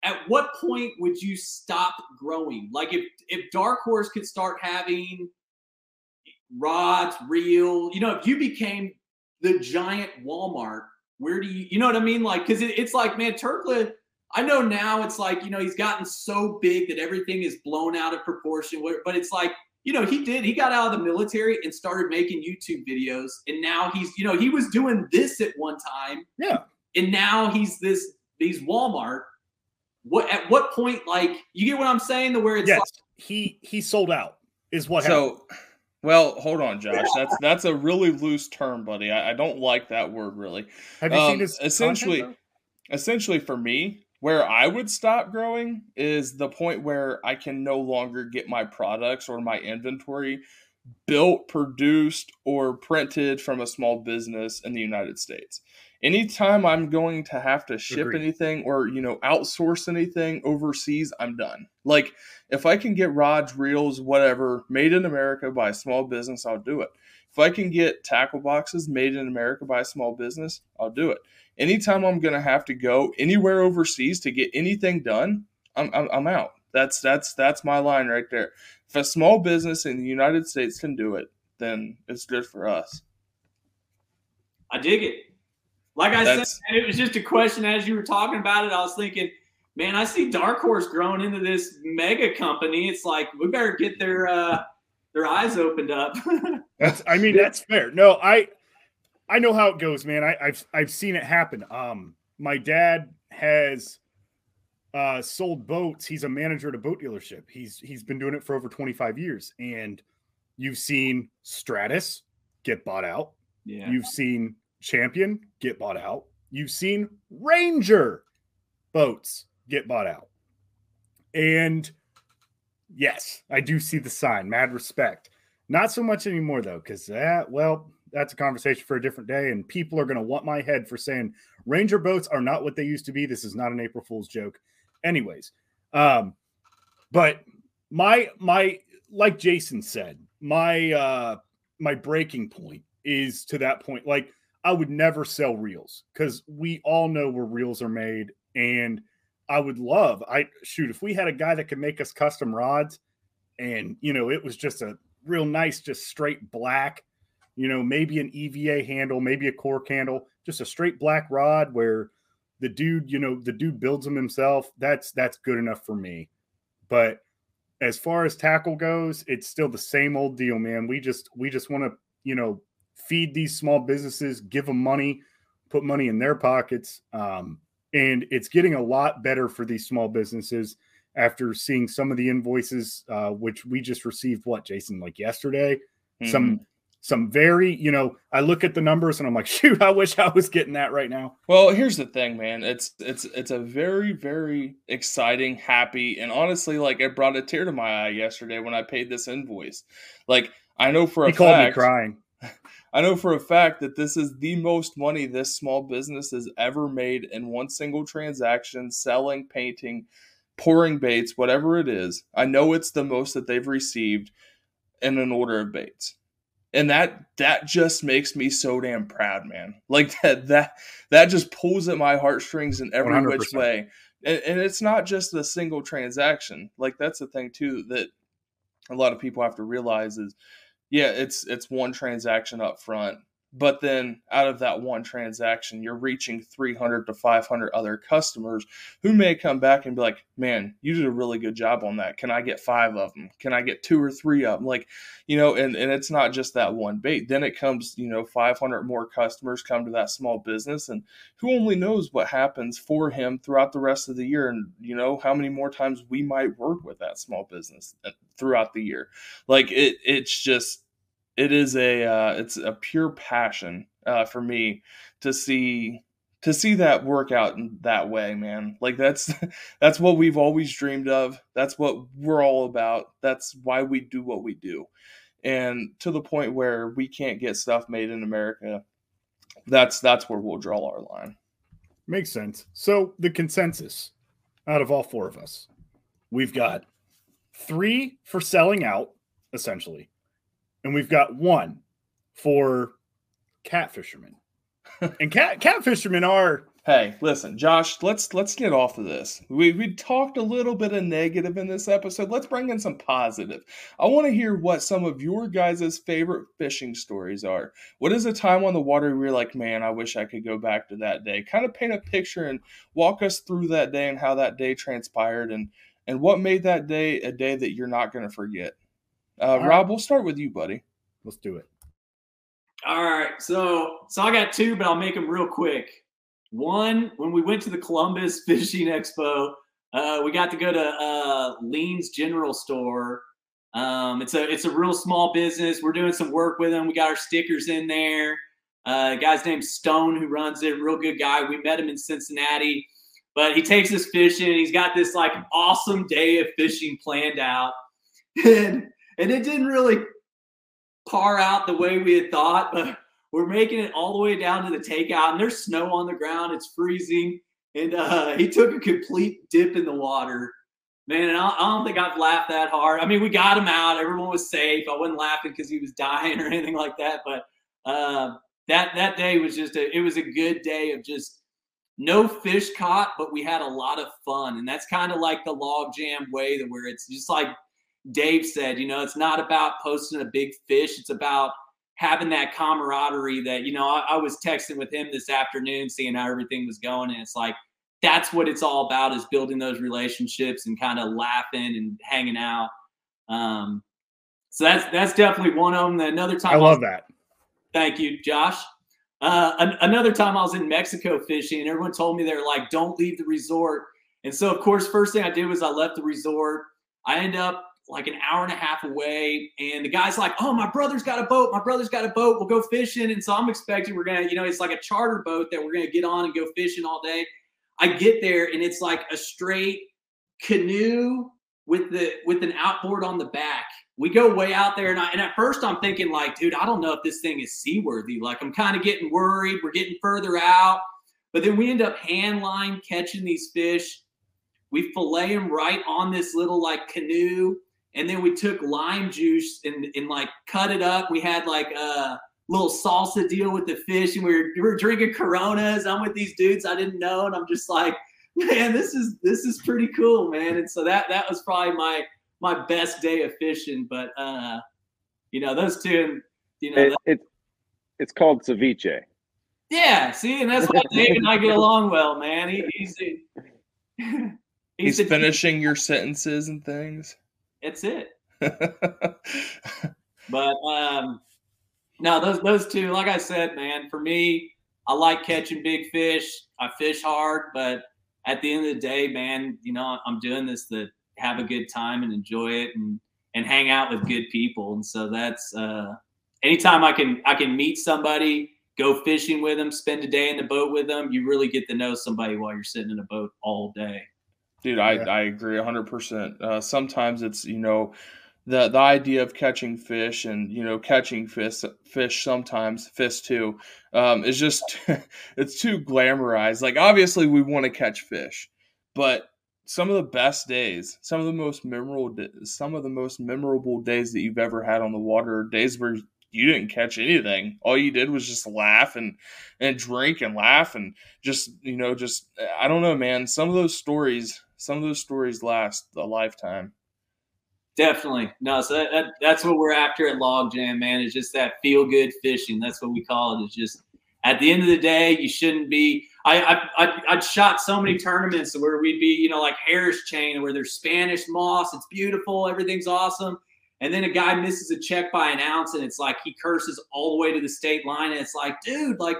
at what point would you stop growing? Like if if Dark Horse could start having rods, reel, you know, if you became the giant Walmart, where do you, you know what I mean? Like, because it, it's like, man, Turkla. I know now it's like you know he's gotten so big that everything is blown out of proportion. But it's like you know he did he got out of the military and started making YouTube videos, and now he's you know he was doing this at one time, Yeah. and now he's this these Walmart. What at what point like you get what I'm saying? The where it's Yes. like, He he sold out is what happened. So, well, hold on, Josh. That's that's a really loose term, buddy. I, I don't like that word really. Have you um, seen his essentially- content, Essentially, for me, where I would stop growing is the point where I can no longer get my products or my inventory built, produced, or printed from a small business in the United States. Anytime I'm going to have to ship Agreed. anything or you know outsource anything overseas, I'm done. Like if I can get rods, reels, whatever made in America by a small business, I'll do it. If I can get tackle boxes made in America by a small business, I'll do it. Anytime I'm going to have to go anywhere overseas to get anything done, I'm, I'm, I'm out. That's that's that's my line right there. If a small business in the United States can do it, then it's good for us. I dig it. Like I That's- said, it was just a question as you were talking about it. I was thinking, man, I see Dark Horse growing into this mega company. It's like we better get their uh, their eyes opened up. That's I mean that's fair. No, I I know how it goes, man. I, I've I've seen it happen. Um, my dad has uh sold boats. He's a manager at a boat dealership. He's he's been doing it for over 25 years. And you've seen Stratos get bought out. yeah. You've seen Champion get bought out. You've seen Ranger boats get bought out. And yes, I do see the sign. Mad respect. Not so much anymore though, because that well, that's a conversation for a different day. And people are going to want my head for saying Ranger boats are not what they used to be. This is not an April Fool's joke. Anyways, um, but my my like Jason said, my uh my breaking point is to that point. Like I would never sell reels because we all know where reels are made. And I would love, I shoot, if we had a guy that could make us custom rods and, you know, it was just a real nice, just straight black, you know, maybe an EVA handle, maybe a cork handle, just a straight black rod where the dude, you know, the dude builds them himself. That's, that's good enough for me. But as far as tackle goes, it's still the same old deal, man. We just, we just want to, you know, feed these small businesses, give them money, put money in their pockets. Um, and it's getting a lot better for these small businesses after seeing some of the invoices, uh, which we just received. What, Jason, like yesterday? Mm-hmm. Some some very, you know, I look at the numbers and I'm like, shoot, I wish I was getting that right now. Well, here's the thing, man. It's it's it's a very very exciting, happy, and honestly, like it brought a tear to my eye yesterday when I paid this invoice. Like I know for he a called fact, me crying. I know for a fact that this is the most money this small business has ever made in one single transaction, selling, painting, pouring baits, whatever it is. I know it's the most that they've received in an order of baits. And that that just makes me so damn proud, man. Like that that that just pulls at my heartstrings in every 100%. which way. And, and it's not just a single transaction. Like that's the thing too that a lot of people have to realize is yeah, it's it's one transaction up front, but then out of that one transaction you're reaching 300 to 500 other customers who may come back and be like man you did a really good job on that. Can i get five of them can i get two or three of them like you know and, and it's not just that one bait. Then it comes you know 500 more customers come to that small business and who only knows what happens for him throughout the rest of the year and you know how many more times we might work with that small business uh, throughout the year. Like it it's just it is a uh, it's a pure passion uh, for me to see to see that work out in that way man. Like that's that's what we've always dreamed of. That's what we're all about. That's why we do what we do. And to the point where we can't get stuff made in america that's that's where we'll draw our line. Makes sense. So the consensus out of all four of us we've got three for selling out essentially and we've got one for cat fishermen. and cat cat fishermen are Hey, listen, Josh, let's let's get off of this. We we talked a little bit of negative in this episode. Let's bring in some positive. I want to hear what some of your guys' favorite fishing stories are. What is a time on the water where you're like, man, I wish I could go back to that day? Kind of paint a picture and walk us through that day and how that day transpired and and what made that day a day that you're not going to forget. Uh, Rob, right. we'll start with you, buddy. Let's do it. All right. So, so I got two, but I'll make them real quick. One, when we went to the Columbus Fishing Expo, uh, we got to go to uh, Lean's General Store. Um, it's a it's a real small business. We're doing some work with them. We got our stickers in there. Uh, guy's named Stone who runs it. Real good guy. We met him in Cincinnati, but he takes us fishing. He's got this like awesome day of fishing planned out, and and it didn't really par out the way we had thought, but we're making it all the way down to the takeout, and there's snow on the ground. It's freezing, and uh, he took a complete dip in the water. Man, and I, don't think I've laughed that hard. I mean, we got him out. Everyone was safe. I wasn't laughing because he was dying or anything like that. But uh, that that day was just a it was a good day of just no fish caught, but we had a lot of fun, and that's kind of like the Logjam way, where it's just like Dave said, you know, it's not about posting a big fish. It's about having that camaraderie that, you know, I, I, was texting with him this afternoon, seeing how everything was going. And it's like, that's what it's all about is building those relationships and kind of laughing and hanging out. Um, so that's, that's definitely one of them. Another time. I love I was, that. Thank you, Josh. Uh, an, another time I was in Mexico fishing and everyone told me they're like, don't leave the resort. And so, of course, first thing I did was I left the resort. I end up like an hour and a half away. And the guy's like, Oh, my brother's got a boat. My brother's got a boat. We'll go fishing. And so I'm expecting we're going to, you know, it's like a charter boat that we're going to get on and go fishing all day. I get there and it's like a straight canoe with the with an outboard on the back. We go way out there, and, I, and at first I'm thinking like, dude, I don't know if this thing is seaworthy. Like I'm kind of getting worried. We're getting further out, but then we end up hand line catching these fish. We fillet them right on this little like canoe and then we took lime juice and, and like cut it up. We had like a little salsa deal with the fish, and we were, we were drinking Coronas. I'm with these dudes I didn't know, and I'm just like, man, this is this is pretty cool, man. And so that that was probably my my best day of fishing. But uh, you know, those two, you know, It, it, it's called ceviche. yeah. See, and that's why Dave and I get along well, man. He, he's a, He's a- finishing your sentences and things. It's it. But um, no, those those two, like I said, man, for me, I like catching big fish. I fish hard, but at the end of the day, man, you know, I'm doing this to have a good time and enjoy it and and hang out with good people. And so that's uh anytime I can I can meet somebody, go fishing with them, spend a day in the boat with them, you really get to know somebody while you're sitting in a boat all day. Dude, I, Yeah. I agree 100%. Uh, sometimes it's, you know, the the idea of catching fish and, you know, catching fish, fish sometimes, fish too, um, is just, it's too glamorized. Like, obviously, we want to catch fish, but some of the best days, some of the most memorable, some of the most memorable days that you've ever had on the water are days where you didn't catch anything. All you did was just laugh and and drink and laugh and just you know just I don't know, man. Some of those stories, some of those stories last a lifetime. Definitely. No, so that, that, that's what we're after at Logjam, man. It's just that feel good fishing. That's what we call it. It's just at the end of the day, you shouldn't be. I I I I'd shot so many tournaments where we'd be, you know, like Harris Chain, where there's Spanish moss. It's beautiful, everything's awesome, and then a guy misses a check by an ounce, and it's like he curses all the way to the state line, and it's like, dude, like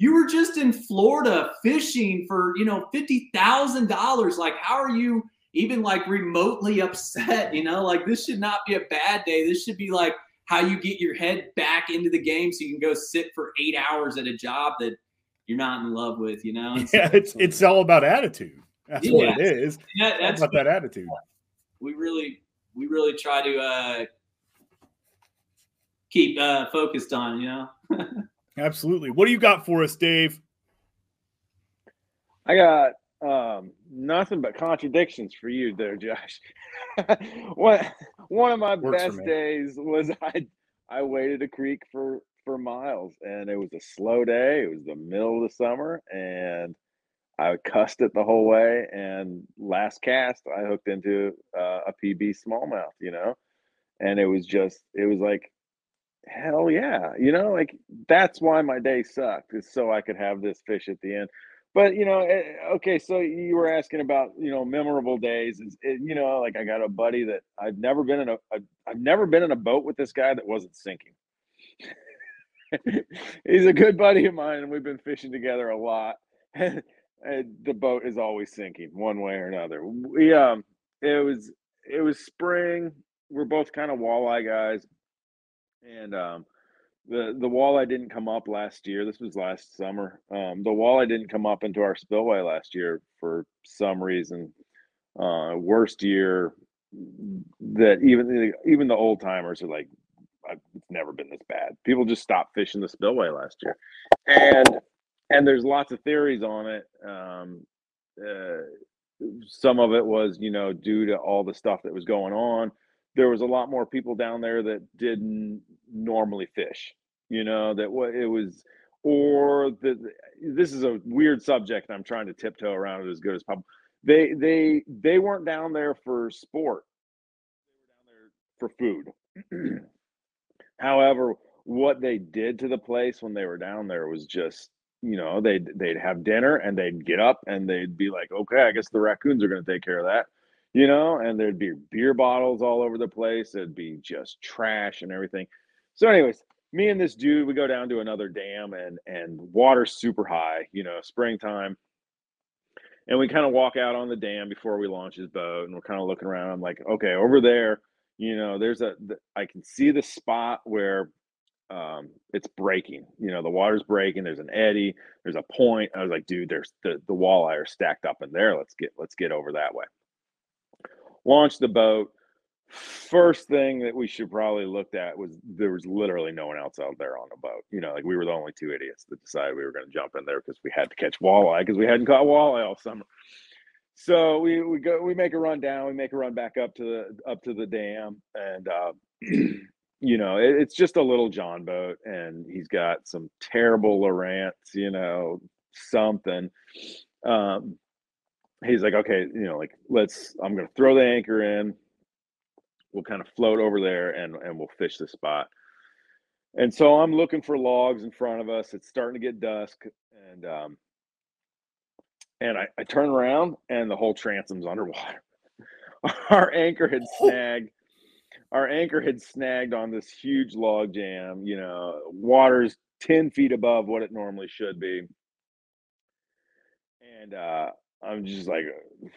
you were just in Florida fishing for you know fifty thousand dollars. Like, how are you? even like remotely upset, you know, like this should not be a bad day. This should be like how you get your head back into the game so you can go sit for eight hours at a job that you're not in love with, you know? So, Yeah, it's it's all about attitude. That's what it is. yeah, that's about that attitude. we really we really try to uh keep uh focused on, you know. Absolutely. What do you got for us, Dave? I got um, nothing but contradictions for you there, Josh. one one of my Works best days was I I waded a creek for for miles, and it was a slow day. It was the middle of the summer, and I cussed it the whole way. And last cast, I hooked into uh, a PB smallmouth, you know, and it was just it was like hell yeah, you know, like that's why my day sucked is so I could have this fish at the end. But you know eh, okay so you were asking about you know memorable days is you know like i got a buddy that i've never been in a, a i've never been in a boat with this guy that wasn't sinking. He's a good buddy of mine and we've been fishing together a lot and the boat is always sinking one way or another. We um it was it was spring we're both kind of walleye guys and um the the walleye didn't come up last year. This was last summer. Um, the walleye didn't come up into our spillway last year for some reason. Uh, worst year that even the, even the old timers are like, "I- it's never been this bad. People just stopped fishing the spillway last year, and and there's lots of theories on it. Um, uh, some of it was you know due to all the stuff that was going on there was a lot more people down there that didn't normally fish you know that what it was or the this is a weird subject and i'm trying to tiptoe around it as good as possible they they they weren't down there for sport. They were down there for food. However what they did to the place when they were down there was just you know they'd they'd have dinner and they'd get up and they'd be like okay i guess the raccoons are going to take care of that you know and there'd be beer bottles all over the place it'd be just trash and everything so anyways me and this dude we go down to another dam and and water's super high you know springtime and we kind of walk out on the dam before we launch his boat and we're kind of looking around i'm like okay over there you know there's a i can see the spot where um, it's breaking. You know, the water's breaking. There's an eddy. There's a point. I was like, dude, there's the the walleye are stacked up in there. Let's get let's get over that way. Launch the boat. First thing that we should probably looked at was there was literally no one else out there on the boat. You know, like we were the only two idiots that decided we were going to jump in there because we had to catch walleye because we hadn't caught walleye all summer. So we we go we make a run down. We make a run back up to the up to the dam and. Uh, you know, it, it's just a little John boat, and he's got some terrible Lowrance, you know, something. Um, he's like, okay, you know, like let's. I'm gonna throw the anchor in. We'll kind of float over there, and and we'll fish the spot. And so I'm looking for logs in front of us. It's starting to get dusk, and um, and I, I turn around, and the whole transom's underwater. Our anchor had snagged our anchor had snagged on this huge log jam. You know, water's 10 feet above what it normally should be. And uh, I'm just like,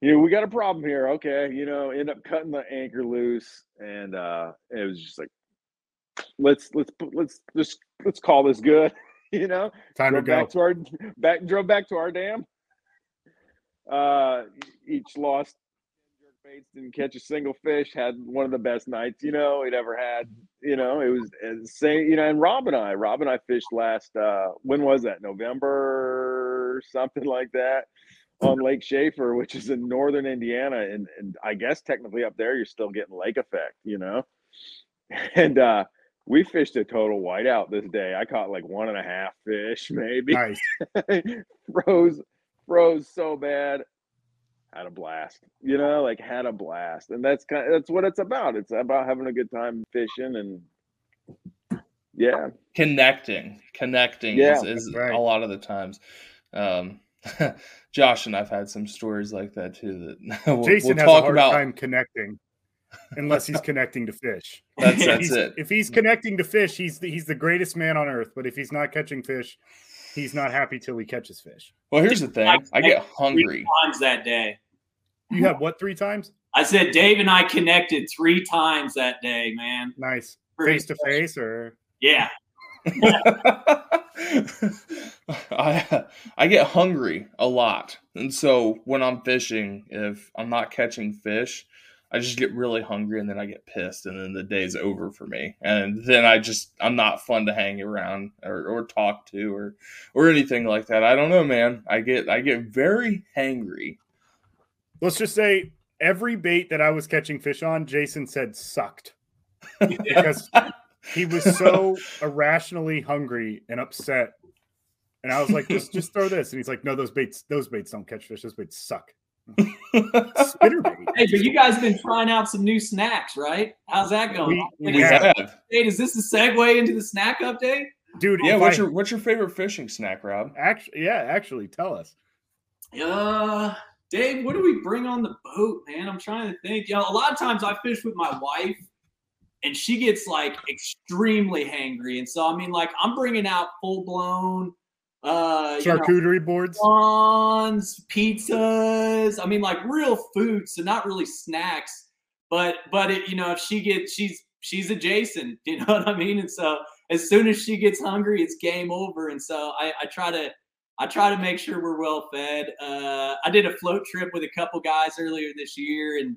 you know, we got a problem here. Okay. You know, end up cutting the anchor loose. And uh, it was just like, let's, let's, let's, let's, let's call this good. you know, time drove to go. back to our back, drove back to our dam. Uh, each lost didn't catch a single fish, had one of the best nights, you know, he'd ever had. You know, it was same, you know, and Rob and I, Rob and I fished last uh when was that? November, something like that, on Lake Shafer, which is in northern Indiana. And and I guess technically up there you're still getting lake effect, you know. And uh we fished a total whiteout this day. I caught like one and a half fish, maybe. Nice. froze, froze so bad had a blast you know like had a blast and that's kind of, that's what it's about it's about having a good time fishing and yeah connecting connecting Yeah, is, is right. a lot of the times um josh and i've had some stories like that too that we'll, Jason we'll has talk a hard about time connecting unless he's connecting to fish. that's If that's he's- it If he's connecting to fish, he's the, he's the greatest man on earth. But if he's not catching fish, he's not happy till he catches fish. well here's the thing i get hungry Three times that day. You have what three times? I said Dave and I connected three times that day, man. Nice face to face or Yeah. I I get hungry a lot, and so when I'm fishing, if I'm not catching fish, I just get really hungry, and then I get pissed, and then the day's over for me, and then I just I'm not fun to hang around or, or talk to or or anything like that. I don't know, man. I get I get very hangry. let's just say every bait that I was catching fish on, Jason said sucked because he was so irrationally hungry and upset. And I was like, just just throw this. And he's like, no, those baits, those baits don't catch fish. Those baits suck. Spitter bait. Hey, but you guys have been trying out some new snacks, right? How's that going? We- we Yeah. have. Hey, is this a segue into the snack update? Dude, Yeah, what's I- your what's your favorite fishing snack, Rob? actually yeah, actually tell us. Uh, Dave, what do we bring on the boat, man? I'm trying to think. You know, a lot of times I fish with my wife, and she gets like extremely hangry, and so I mean, like I'm bringing out full blown, uh, you know, Charcuterie boards. prawns, pizzas. I mean, like real food, so not really snacks. But but it, you know, if she gets, she's she's adjacent. You know what I mean? And so as soon as she gets hungry, it's game over. And so I, I try to I try to make sure we're well fed. Uh, I did a float trip with a couple guys earlier this year, and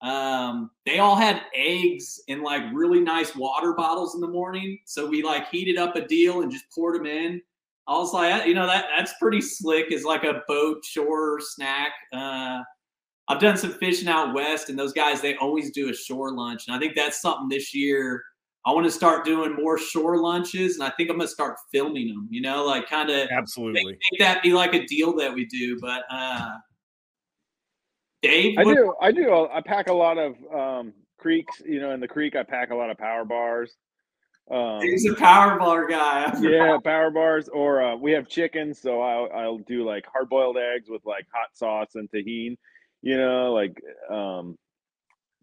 um, they all had eggs in like really nice water bottles in the morning. So we like heated up a deal and just poured them in. I was like, you know, that that's pretty slick as like a boat shore snack. Uh, I've done some fishing out west, and those guys they always do a shore lunch, and I think that's something this year. I want to start doing more shore lunches, and I think I'm gonna start filming them. You know, like kind of make, Absolutely. make that be like a deal that we do. But uh, Dave, I what- do. I do. I pack a lot of um, creeks. You know, in the creek, I pack a lot of power bars. Um, He's a power bar guy. yeah, power bars. Or uh, we have chickens, so I'll, I'll do like hard boiled eggs with like hot sauce and Tajín. You know, like. Um,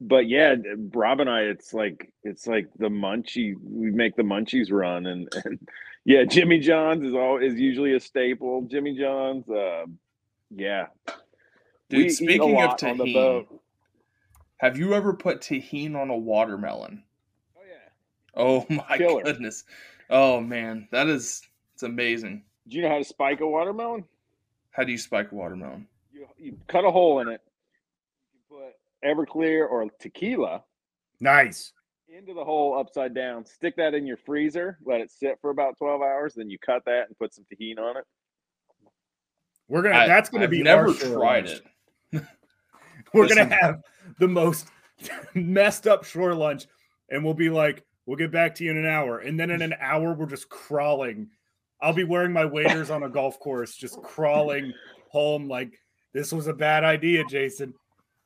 but yeah, Rob and I, it's like it's like the munchie. We make the munchies run, and, and yeah, Jimmy John's is all is usually a staple. Jimmy John's, uh, yeah. Dude, We eat a speaking of lot on the Tajín, boat. have you ever put Tajín on a watermelon? Oh yeah. Oh my Killer. goodness. Oh man, that is it's amazing. Do you know how to spike a watermelon? How do you spike a watermelon? You, you cut a hole in it. You put Everclear or tequila Nice. into the hole upside down. Stick that in your freezer. Let it sit for about twelve hours. Then you cut that and put some Tajín on it. We're gonna I- that's gonna I've be never our tried it. We're gonna have the most messed up shore lunch, and we'll be like, we'll get back to you in an hour. And then in an hour, we're just crawling. I'll be wearing my waders on a golf course, just crawling home like this was a bad idea, Jason.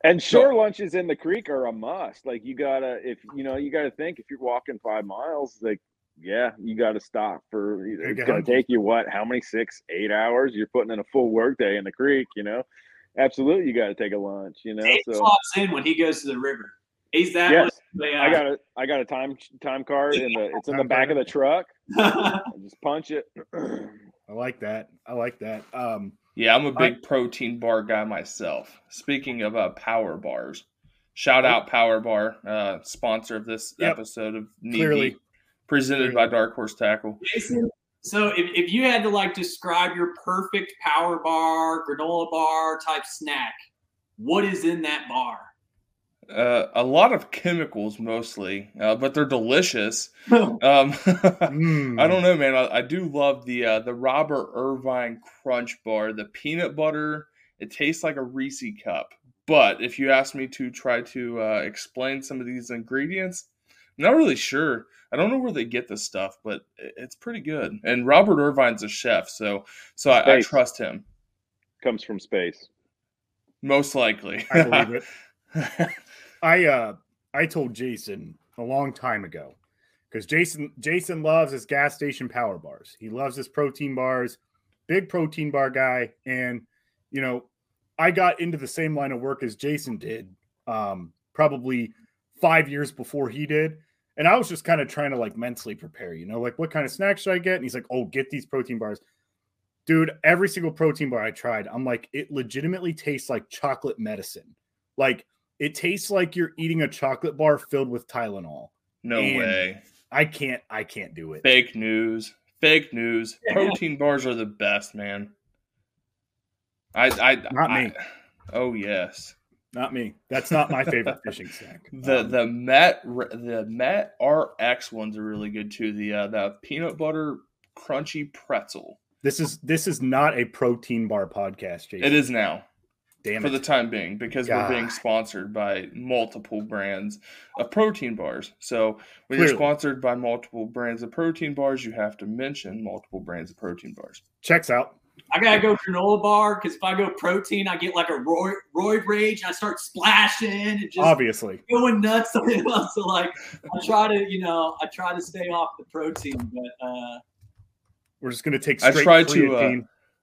And shore lunches in the creek are a must. Like you gotta, if you know, you gotta think if you're walking five miles, like yeah, you gotta stop for. It's gonna take you what? How many? Six, eight hours? You're putting in a full workday in the creek. You know, absolutely, you got to take a lunch. You know, Dave so clocks in when he goes to the river. He's that. yes, much- I got a I got a time time card in the it's in the back of the truck. Just punch it. I like that. I like that. Um, Yeah, I'm a big protein bar guy myself. Speaking of uh, power bars, shout out Power Bar, uh, sponsor of this Yep. episode of Need Clearly. Be, presented by Dark Horse Tackle. Jason, so if, if you had to like describe your perfect power bar, granola bar type snack, what is in that bar? Uh, a lot of chemicals mostly, uh, but they're delicious. Um, mm, I don't know, man. I, I do love the uh, the Robert Irvine Crunch Bar. The peanut butter, it tastes like a Reese cup. But if you ask me to try to uh, explain some of these ingredients, I'm not really sure. I don't know where they get this stuff, but it's pretty good. And Robert Irvine's a chef, so so I, I trust him. Comes from space. Most likely, I believe it. I uh I told Jason a long time ago because Jason Jason loves his gas station power bars. He loves his protein bars, big protein bar guy. And you know, I got into the same line of work as Jason did, um, probably five years before he did. And I was just kind of trying to like mentally prepare, you know, like what kind of snacks should I get? And he's like, Oh, get these protein bars. Dude, every single protein bar I tried, I'm like, it legitimately tastes like chocolate medicine. Like it tastes like you're eating a chocolate bar filled with Tylenol. no And- way. I can't I can't do it. Fake news. Fake news. Protein bars are the best, man. I I Not I- me. oh yes. Not me. That's not my favorite fishing snack. The Um, the Met the Met RX ones are really good too. The uh, the peanut butter crunchy pretzel. this is this is not a protein bar podcast, Jason. It is now Damn it. for it. the time being because we're being sponsored by multiple brands of protein bars. So when you're sponsored by multiple brands of protein bars, you have to mention multiple brands of protein bars. Checks out. I gotta go granola bar because if I go protein, I get like a roid, roid rage and I start splashing and just Obviously. going nuts. so like I try to, you know, I try to stay off the protein, but uh, We're just gonna take I straight tried to, uh.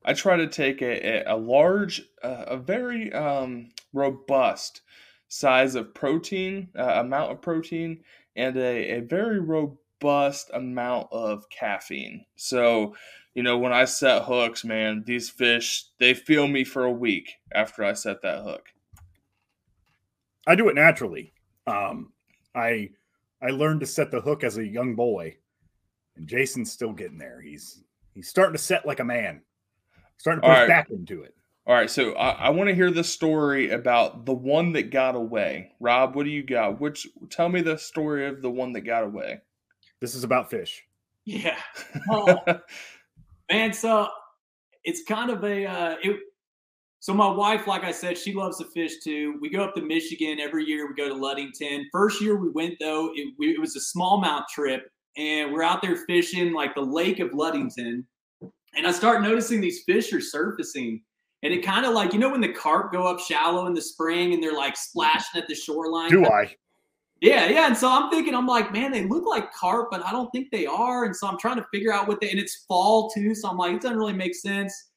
I try to take a, a, a large, uh, a very um, robust size of protein, uh, amount of protein, and a, a very robust amount of caffeine. So, you know, when I set hooks, man, these fish, they feel me for a week after I set that hook. I do it naturally. Um, I I learned to set the hook as a young boy, and Jason's still getting there. He's he's starting to set like a man, starting to put All his right. back into it. All right, so I, I want to hear the story about the one that got away. Rob, what do you got? Which tell me the story of the one that got away. This is about fish. yeah, Oh, man. So it's kind of a uh, it. So my wife, like I said, she loves to fish too. We go up to Michigan every year. We go to Ludington. First year we went though, it, we, it was a smallmouth trip, and we're out there fishing like the lake of Ludington. And I start noticing these fish are surfacing, and it kind of like you know when the carp go up shallow in the spring and they're like splashing at the shoreline. Do I? Yeah, yeah. And so I'm thinking, I'm like, man, they look like carp, but I don't think they are. And so I'm trying to figure out what they, and it's fall too. So I'm like, it doesn't really make sense.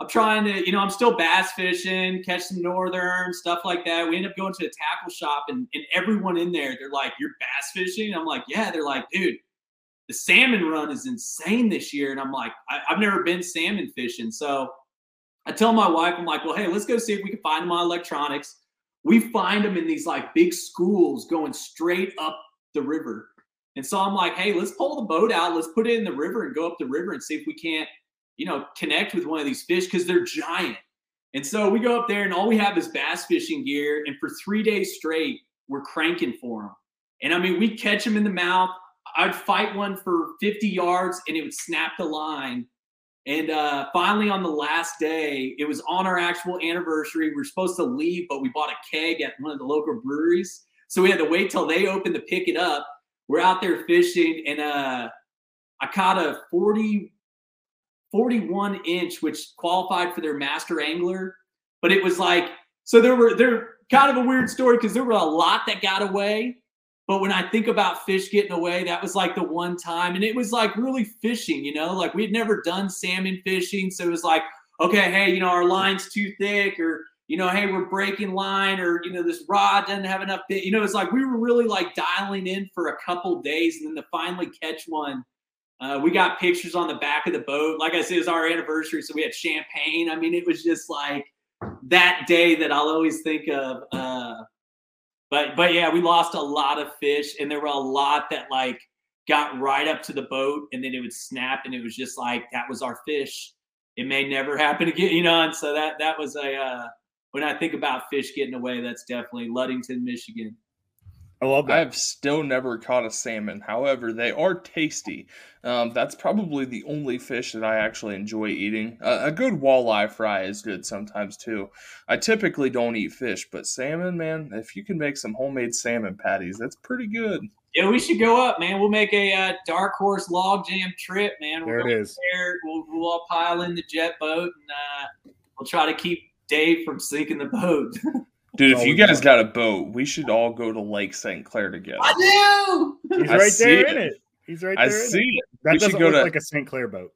I'm trying to, you know, I'm still bass fishing, catch some northern, stuff like that. We end up going to a tackle shop and, and everyone in there, they're like, you're bass fishing? I'm like, yeah. They're like, dude, the salmon run is insane this year. And I'm like, I, I've never been salmon fishing. So I tell my wife, I'm like, well, hey, let's go see if we can find on electronics we find them in these like big schools going straight up the river. And so I'm like, hey, let's pull the boat out, let's put it in the river and go up the river and see if we can't, you know, connect with one of these fish because they're giant. And so we go up there and all we have is bass fishing gear. And for three days straight, we're cranking for them. And I mean, we catch them in the mouth. I'd fight one for 50 yards and it would snap the line. And uh, finally, on the last day, it was on our actual anniversary. We were supposed to leave, but we bought a keg at one of the local breweries. So we had to wait till they opened to pick it up. We're out there fishing, and uh, I caught a 40, 41 inch, which qualified for their master angler. But it was like, so there were there kind of a weird story because there were a lot that got away. But when I think about fish getting away, that was like the one time, and it was like really fishing, you know, like we'd never done salmon fishing, so it was like, okay, hey, you know, our line's too thick, or you know, hey, we're breaking line, or you know, this rod doesn't have enough bit. You know, it's like we were really like dialing in for a couple days, and then to finally catch one. Uh, we got pictures on the back of the boat. Like I said, it was our anniversary, so we had champagne. I mean, it was just like that day that I'll always think of. Uh, but but yeah, we lost a lot of fish, and there were a lot that like got right up to the boat, and then it would snap, and it was just like that was our fish. It may never happen again, you know. And so that that was a uh, when I think about fish getting away, that's definitely Ludington, Michigan. I love that. I've still never caught a salmon. However, they are tasty. Um, that's probably the only fish that I actually enjoy eating. Uh, a good walleye fry is good sometimes too. I typically don't eat fish, but salmon, man, if you can make some homemade salmon patties, that's pretty good. Yeah, we should go up, man. We'll make a uh, dark horse Logjam trip, man. There we'll it is. There. We'll, we'll all pile in the jet boat, and uh, we'll try to keep Dave from sinking the boat. Dude, if you guys fun. got a boat, we should all go to Lake St. Clair together. I do. He's I right there it. in it. He's right I there. in see it. it. That We should doesn't go look to- like a St. Clair boat.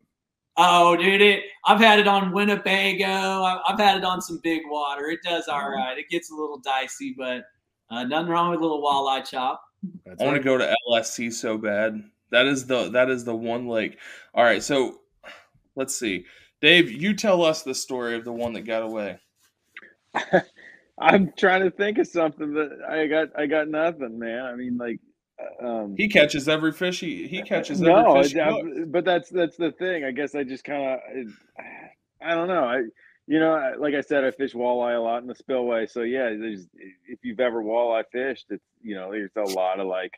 Oh, dude, it. I've had it on Winnebago. I- I've had it on some big water. It does all right. It gets a little dicey, but uh, nothing wrong with a little walleye chop. That's I want right. to go to LSC so bad. That is the that is the one lake. All right, so let's see. Dave, you tell us the story of the one that got away. I'm trying to think of something that I got. I got nothing, man. I mean, like, um, He catches every fish he he catches every no, fish. I- hooks. but that's that's the thing. I guess I just kind of, I don't know. I, you know, I- like I said, I fish walleye a lot in the spillway. So yeah, there's if you've ever walleye fished, it's you know, there's a lot of like,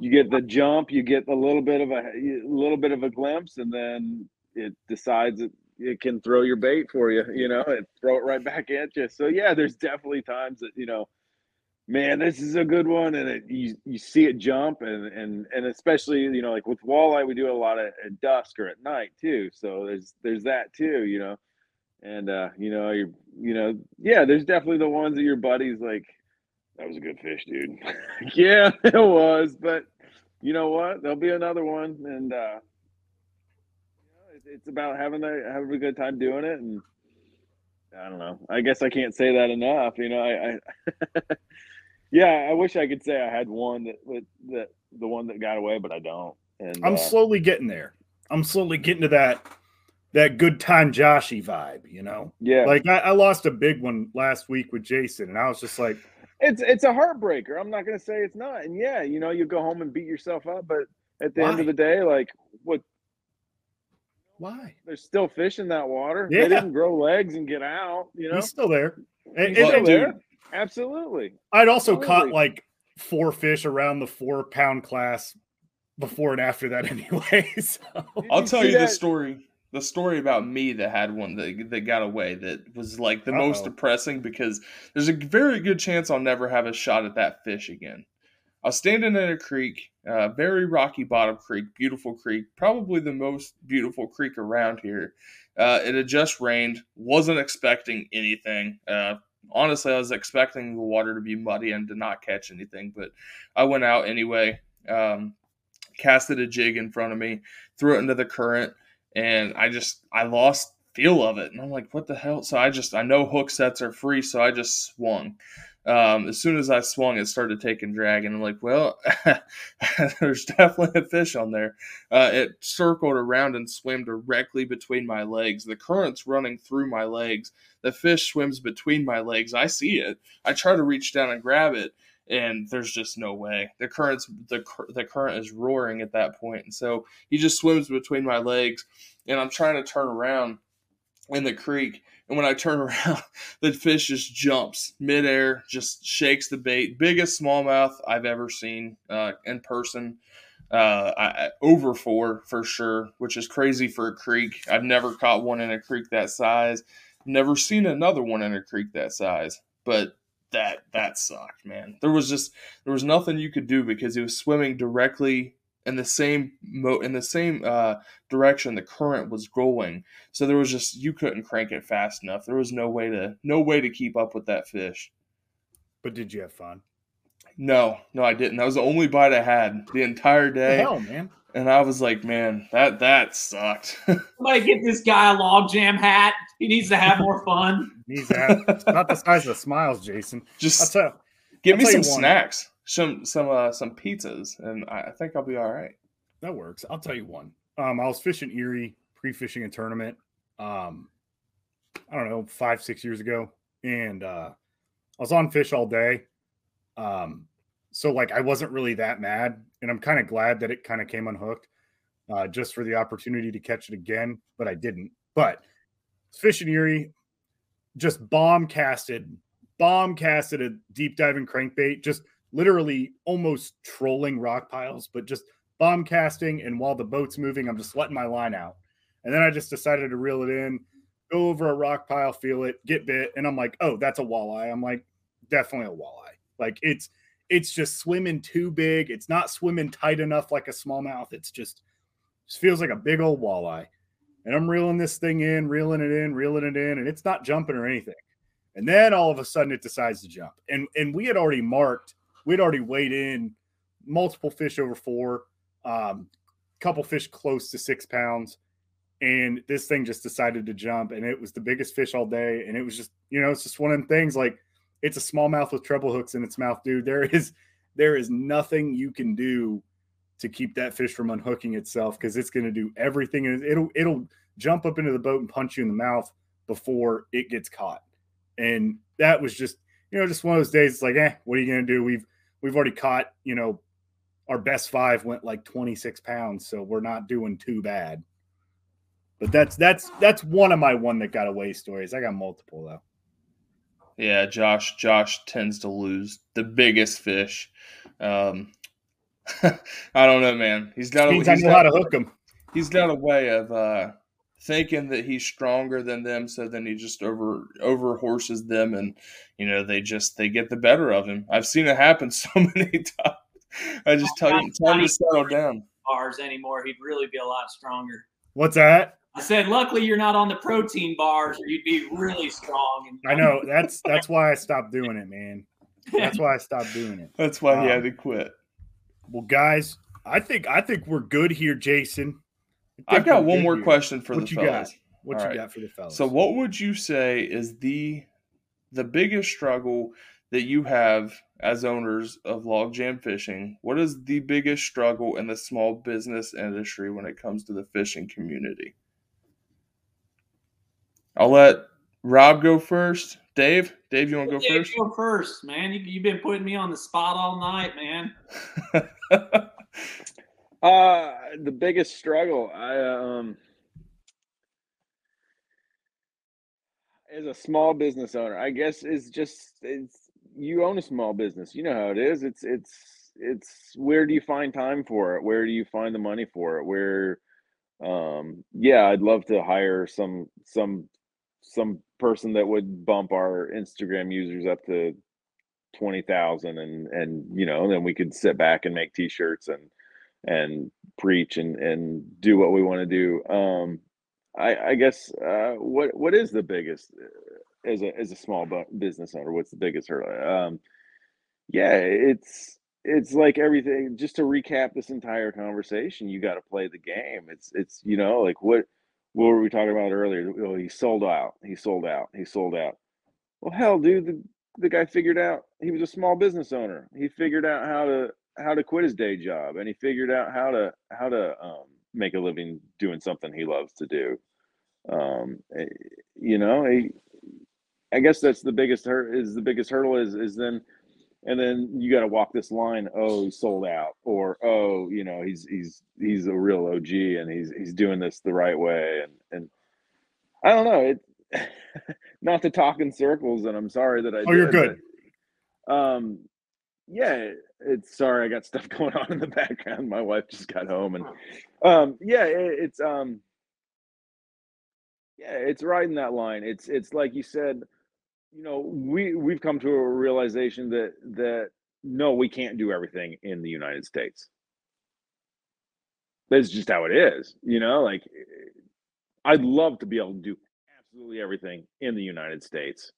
you get the jump, you get a little bit of a, a little bit of a glimpse, and then it decides it, it can throw your bait for you. You know, and throw it right back at you. So yeah, there's definitely times that you know man, this is a good one, and it, you you see it jump, and and and especially you know like with walleye, we do a lot at, at dusk or at night too. So there's there's that too, you know, and uh, you know you you know yeah, there's definitely the ones that your buddies like. That was a good fish, dude. yeah, it was, but you know what? There'll be another one, and uh, it's about having a having a good time doing it, and I don't know. I guess I can't say that enough. You know, I, I yeah, I wish I could say I had one that, that that the one that got away, but I don't. And I'm uh, slowly getting there. I'm slowly getting to that that good time Joshy vibe, you know. yeah, Like I, I lost a big one last week with Jason, and I was just like, it's it's a heartbreaker. I'm not gonna say it's not. And yeah, you know, you go home and beat yourself up, but at the end of the day, like what why? there's still fish in that water. Yeah. They didn't grow legs and get out, you know. He's still there. And, He's still and there. Absolutely. I'd also caught like four fish around the four pound class before and after that anyway. So I'll tell see you the story. The story about me that had one that that got away that was like the most Uh-oh. depressing because there's a very good chance I'll never have a shot at that fish again. I was standing in a creek, uh, very rocky bottom creek, beautiful creek, probably the most beautiful creek around here. Uh, it had just rained, wasn't expecting anything. Uh, honestly, I was expecting the water to be muddy and to not catch anything, but I went out anyway. Um, casted a jig in front of me, threw it into the current, and I just I lost feel of it, and I'm like, what the hell? So I just I know hook sets are free, so I just swung. Um, as soon as I swung, it started taking drag, and I'm like, well, there's definitely a fish on there. Uh, it circled around and swam directly between my legs. The current's running through my legs. The fish swims between my legs. I see it. I try to reach down and grab it, and there's just no way. The current's the the current is roaring at that point, and so he just swims between my legs, and I'm trying to turn around in the creek. And when I turn around, the fish just jumps midair, just shakes the bait. Biggest smallmouth I've ever seen uh, in person. Uh, I, over four for sure, which is crazy for a creek. I've never caught one in a creek that size. Never seen another one in a creek that size. But that that sucked, man. There was just there was nothing you could do because he was swimming directly in the same mo in the same uh, direction the current was going. So there was just you couldn't crank it fast enough. There was no way to no way to keep up with that fish. But did you have fun? No, no, I didn't. That was the only bite I had the entire day. The hell, man. And I was like, man, that that sucked. Somebody get this guy a logjam hat. He needs to have more fun. Needs to not the size of the smiles, Jason. I'll Just tell give I'll me some you one. snacks, some some uh, some pizzas, and I, I think I'll be all right. that works. I'll tell you one. Um, I was fishing Erie, pre-fishing a tournament. Um, I don't know, five, six years ago, and uh, I was on fish all day. Um, so like I wasn't really that mad, and I'm kind of glad that it kind of came unhooked, uh, just for the opportunity to catch it again, but I didn't. But fishing Erie, just bomb casted, bomb casted a deep diving crankbait, just literally almost trolling rock piles, but just bomb casting. And while the boat's moving, I'm just letting my line out. And then I just decided to reel it in, go over a rock pile, feel it, get bit. And I'm like, oh, that's a walleye. I'm like, definitely a walleye. Like it's, it's just swimming too big. It's not swimming tight enough like a smallmouth. It's just, just feels like a big old walleye. And I'm reeling this thing in, reeling it in, reeling it in, and it's not jumping or anything. And then all of a sudden it decides to jump. And and we had already marked, we'd already weighed in multiple fish over four, um, couple fish close to six pounds. And this thing just decided to jump. And it was the biggest fish all day. And it was just, you know, it's just one of them things like it's a smallmouth with treble hooks in its mouth, dude. There is there is nothing you can do to keep that fish from unhooking itself because it's going to do everything. and It'll it'll jump up into the boat and punch you in the mouth before it gets caught. And that was just you know just one of those days. It's like, eh, what are you going to do? We've we've already caught. You know, our best five went like twenty six pounds, so we're not doing too bad. But that's that's that's one of my one that got away stories. I got multiple though. Yeah, Josh. Josh tends to lose the biggest fish. Um, I don't know, man. He's got a, Means I he's how got, to hook them. he's got a way of uh, thinking that he's stronger than them, so then he just over over horses them, and you know they just they get the better of him. I've seen it happen so many times. I just tell you, tell him to settle down. Bars anymore. He'd really be a lot stronger. What's that? I said, luckily you're not on the protein bars, or you'd be really strong. And I know that's that's why I stopped doing it, man. That's why I stopped doing it. That's why he Um, had to quit. Well, guys, I think I think we're good here, Jason. I I've got one more here. question for What the you got? fellas. What All you right. got for the fellas? So, what would you say is the the biggest struggle that you have as owners of logjam fishing? What is the biggest struggle in the small business industry when it comes to the fishing community? I'll let Rob go first. Dave, Dave, you want to go Yeah, first? Go first, man. You, you've been putting me on the spot all night, man. Uh, the biggest struggle, I um, as a small business owner, I guess is just it's you own a small business. You know how it is. It's it's it's where do you find time for it? Where do you find the money for it? Where, um, yeah, I'd love to hire some some some person that would bump our Instagram users up to twenty thousand, and and and you know, then we could sit back and make T-shirts and and preach and and do what we want to do. Um, I I guess uh, what what is the biggest uh, as a as a small business owner? What's the biggest hurdle? Um, yeah, it's it's like everything. Just to recap this entire conversation, you got to play the game. It's it's you know like what what were we talking about earlier? Oh, he sold out. He sold out. He sold out. Well, hell, dude, the the guy figured out he was a small business owner. He figured out how to how to quit his day job, and he figured out how to how to um, make a living doing something he loves to do. Um, eh, you know, he, I guess that's the biggest hurt is the biggest hurdle is is then and then you got to walk this line oh he's sold out or oh you know he's he's he's a real og and he's he's doing this the right way and and i don't know it not to talk in circles and i'm sorry that i Oh, you're good. but, um yeah it's sorry i got stuff going on in the background my wife just got home and um yeah it, it's um yeah it's riding that line it's it's like you said you know, we we've come to a realization that that no, we can't do everything in the United States. That's just how it is, you know. Like, I'd love to be able to do absolutely everything in the United States,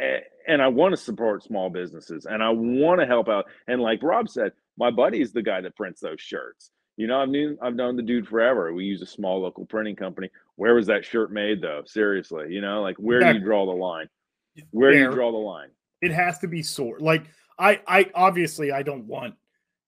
and I want to support small businesses, and I want to help out. And like Rob said, my buddy's the guy that prints those shirts. You know, I've known I've known the dude forever. We use a small local printing company. Where was that shirt made though? Seriously, you know, like where do you draw the line? Where do you draw the line? It has to be sort like I I obviously I don't want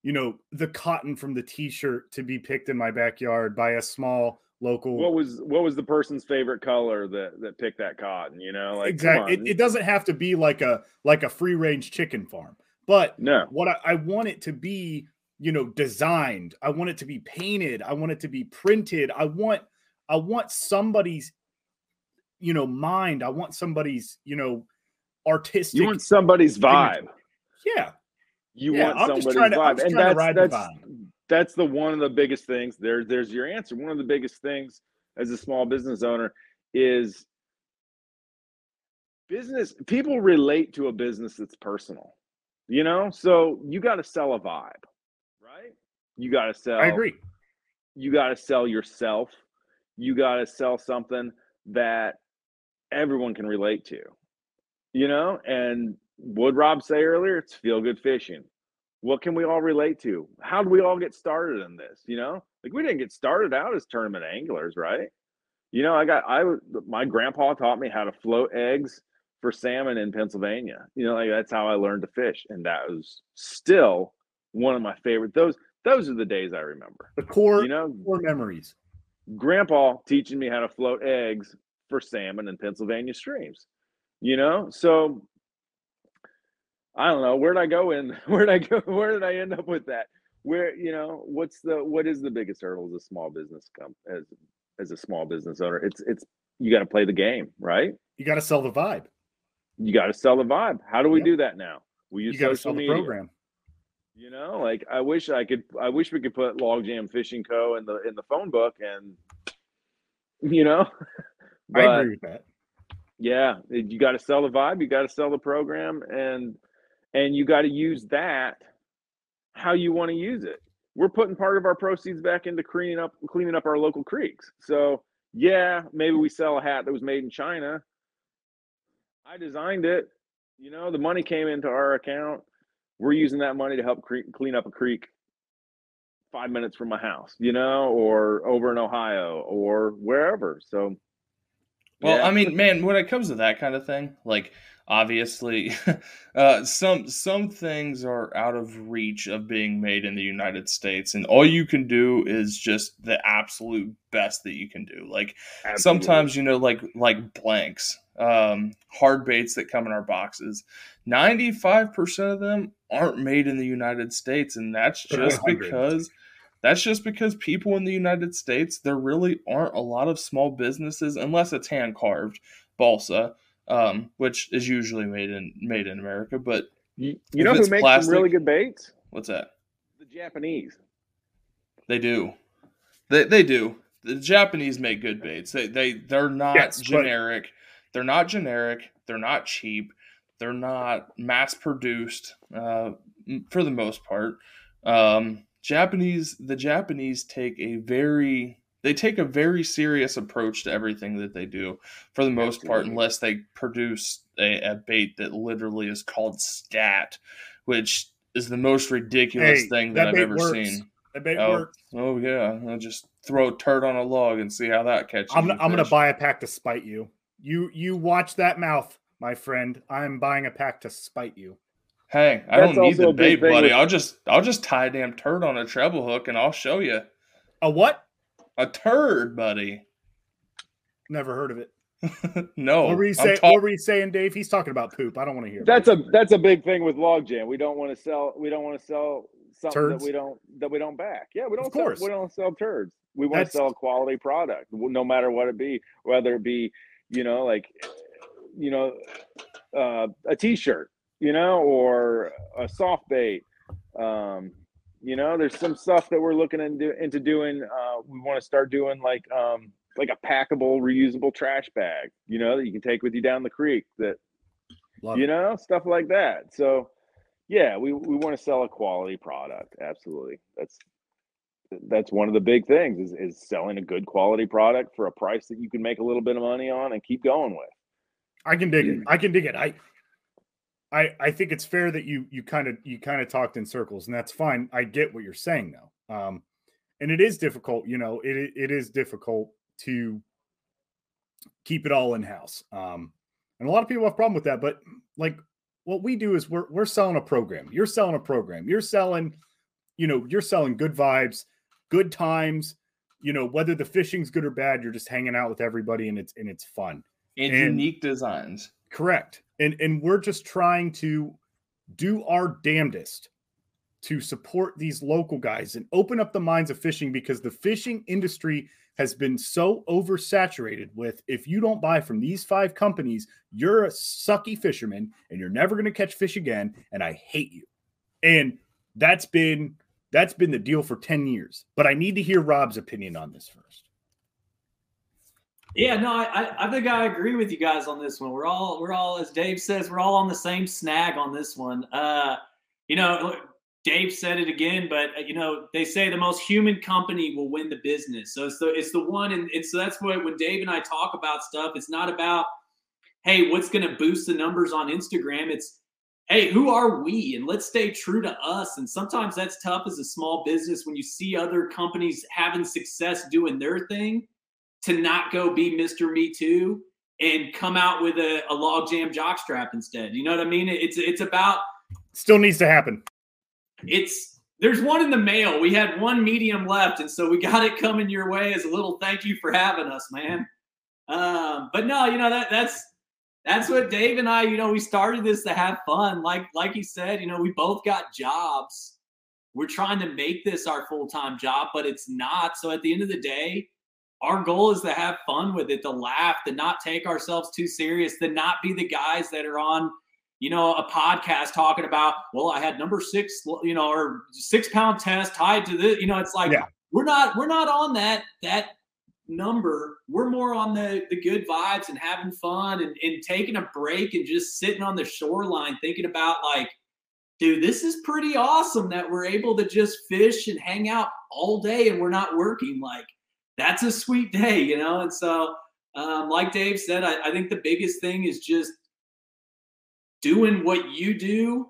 you know the cotton from the t-shirt to be picked in my backyard by a small local what was what was the person's favorite color that that picked that cotton you know like exactly it, it, doesn't have to be like a like a free range chicken farm but no. what I, I want it to be you know designed. I want it to be painted. I want it to be printed. I want i want somebody's you know mind. I want somebody's you know artistic you want somebody's vibe. Yeah. You yeah, want I'm somebody's to, vibe and that's that's that's the one of the biggest things there there's your answer one of the biggest things as a small business owner is business people relate to a business that's personal you know so you got to sell a vibe right you got to sell. I agree. You got to sell yourself. You got to sell something that everyone can relate to. You know, and would Rob say earlier? It's feel good fishing. What can we all relate to? How do we all get started in this? You know, like we didn't get started out as tournament anglers, right? You know, I got I my grandpa taught me how to float eggs for salmon in Pennsylvania. You know, like that's how I learned to fish, and that was still one of my favorite. Those those are the days I remember. The core, you know, core memories. Grandpa teaching me how to float eggs for salmon in Pennsylvania streams. You know, so I don't know where did I go in. Where did I go? Where did I end up with that? Where you know what's the what is the biggest hurdle as a small business come as as a small business owner? It's it's you got to play the game, right? You got to sell the vibe. You got to sell the vibe. How do we yep. do that now? We use you sell the program. You know, like I wish I could. I wish we could put Logjam Fishing Co. in the in the phone book, and you know. but, I agree with that. Yeah, you got to sell the vibe. You got to sell the program, and and you got to use that how you want to use it. We're putting part of our proceeds back into cleaning up cleaning up our local creeks. So yeah, maybe we sell a hat that was made in China. I designed it. You know, the money came into our account we're using that money to help cre- clean up a creek five minutes from my house, you know, or over in Ohio or wherever. So, well, yeah. I mean, man, when it comes to that kind of thing, like obviously, uh, some some things are out of reach of being made in the United States, and all you can do is just the absolute best that you can do. Like Absolutely. sometimes, you know, like like blanks, um, hard baits that come in our boxes. Ninety five percent of them aren't made in the United States, and that's just because that's just because people in the United States there really aren't a lot of small businesses unless it's hand carved balsa, um, which is usually made in made in America. But you, you know who makes plastic, some really good baits? What's that? The Japanese. They do. They they do. The Japanese make good baits. They they they're not yes, generic. But... They're not generic. They're not cheap. They're not mass produced uh, for the most part. Um, Japanese, the Japanese take a very they take a very serious approach to everything that they do for the most Absolutely. part, unless they produce a, a, bait that literally is called scat, which is the most ridiculous hey, thing that, that I've ever works. seen. That bait oh, works. Oh yeah, I'll just throw a turd on a log and see how that catches. I'm, I'm gonna buy a pack to spite you. You you watch that mouth my friend. I'm buying a pack to spite you. Hey, I That's don't need the bait, buddy. With... I'll just I'll just tie a damn turd on a treble hook and I'll show you. A what? A turd, buddy. Never heard of it. no. What were you saying? Ta- what were you saying, Dave? He's talking about poop. I don't want to hear. That's a that's a big thing with logjam. We don't want to sell. We don't want to sell something Turds? that we don't that we don't back. Yeah, we don't. Of course, sell, we don't sell turds. We want that's... to sell a quality product, no matter what it be, whether it be you know like you know, uh, a t-shirt, you know, or a soft bait. Um, you know, there's some stuff that we're looking into, into doing. Uh, we want to start doing like um, like a packable, reusable trash bag, you know, that you can take with you down the creek. That Love you it. know, stuff like that. So, yeah, we we want to sell a quality product. Absolutely, that's that's one of the big things is is selling a good quality product for a price that you can make a little bit of money on and keep going with. I can dig it. I can dig it. I I I think it's fair that you you kind of you kind of talked in circles, and that's fine. I get what you're saying though. Um and it is difficult, you know, it it is difficult to keep it all in house. Um and a lot of people have a problem with that, but like what we do is we're we're selling a program. You're selling a program. You're selling, you know, you're selling good vibes, good times, you know, whether the fishing's good or bad, you're just hanging out with everybody and it's and it's fun. And, And- unique designs. Correct. And and we're just trying to do our damnedest to support these local guys and open up the minds of fishing because the fishing industry has been so oversaturated with if you don't buy from these five companies, you're a sucky fisherman and you're never going to catch fish again and I hate you. And that's been that's been the deal for 10 years. But I need to hear Rob's opinion on this first. Yeah, no, I, I- think I agree with you guys on this one. We're all, we're all, as Dave says, we're all on the same snag on this one. Uh, you know, Dave said it again, but uh, you know, they say the most human company will win the business. So it's the, it's the one, and, and so that's what when Dave and I talk about stuff, it's not about, hey, what's going to boost the numbers on Instagram. It's, hey, who are we? And let's stay true to us. And sometimes that's tough as a small business when you see other companies having success doing their thing to not go be Mr. Me Too and come out with a, a Logjam jockstrap instead. You know what I mean? It's it's about Still needs to happen. it's there's one in the mail. We had one medium left, and so we got it coming your way as a little thank you for having us, man. Um, but no, you know that that's that's what Dave and I, you know, we started this to have fun. Like like he said, you know, we both got jobs. We're trying to make this our full time job, but it's not. So at the end of the day, our goal is to have fun with it, to laugh, to not take ourselves too serious, to not be the guys that are on, you know, a podcast talking about, well, I had number six, you know, or six pound test tied to this. You know, it's like Yeah. we're not we're not on that that number. We're more on the the good vibes and having fun and, and taking a break and just sitting on the shoreline thinking about like, dude, this is pretty awesome that we're able to just fish and hang out all day and we're not working. Like, that's a sweet day, you know? And so, um, like Dave said, I, I think the biggest thing is just doing what you do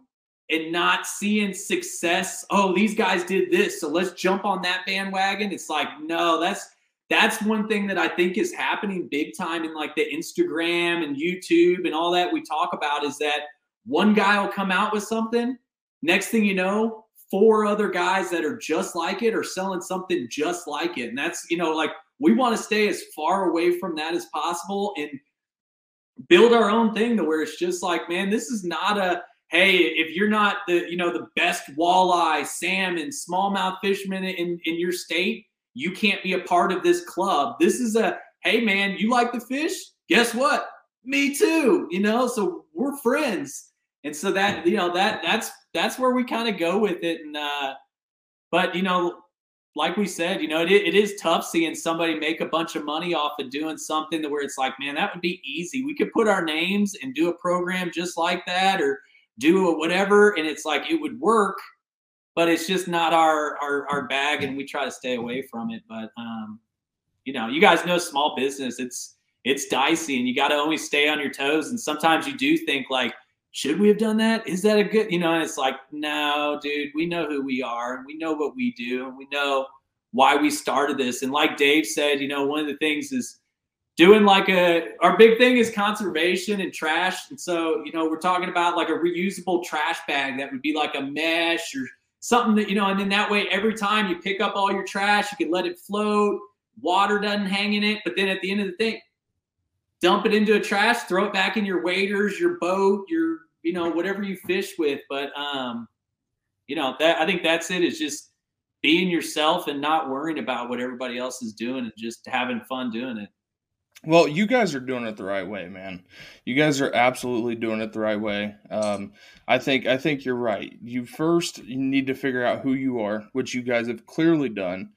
and not seeing success. Oh, these guys did this, so let's jump on that bandwagon. It's like, no, that's that's one thing that I think is happening big time in like the Instagram and YouTube and all that we talk about is that one guy will come out with something. Next thing you know, four other guys that are just like it or selling something just like it. And that's, you know, like we want to stay as far away from that as possible and build our own thing to where it's just like, man, this is not a hey, if you're not the, you know, the best walleye, salmon, smallmouth fisherman in, in your state, you can't be a part of this club. This is a hey man, you like the fish? Guess what? Me too. You know, so we're friends. And so that, you know, that that's that's where we kind of go with it. And uh, but you know, like we said, you know, it, it is tough seeing somebody make a bunch of money off of doing something to where it's like, man, that would be easy. We could put our names and do a program just like that, or do a whatever, and it's like it would work, but it's just not our our our bag, and we try to stay away from it. But um, you know, you guys know small business, it's it's dicey, and you got to always stay on your toes. And sometimes you do think like, should we have done that? Is that a good, you know? And it's like, no, dude, we know who we are, and we know what we do, and we know why we started this. And like Dave said, you know, one of the things is doing like a our big thing is conservation and trash. And so, you know, we're talking about like a reusable trash bag that would be like a mesh or something that, you know, and then that way every time you pick up all your trash, you can let it float, water doesn't hang in it. But then at the end of the thing, dump it into a trash, throw it back in your waders, your boat, your, you know, whatever you fish with. But um, you know, that I think that's it. is just being yourself and not worrying about what everybody else is doing and just having fun doing it. Well, you guys are doing it the right way, man. You guys are absolutely doing it the right way. Um, I think I think you're right. You first need to figure out who you are, which you guys have clearly done.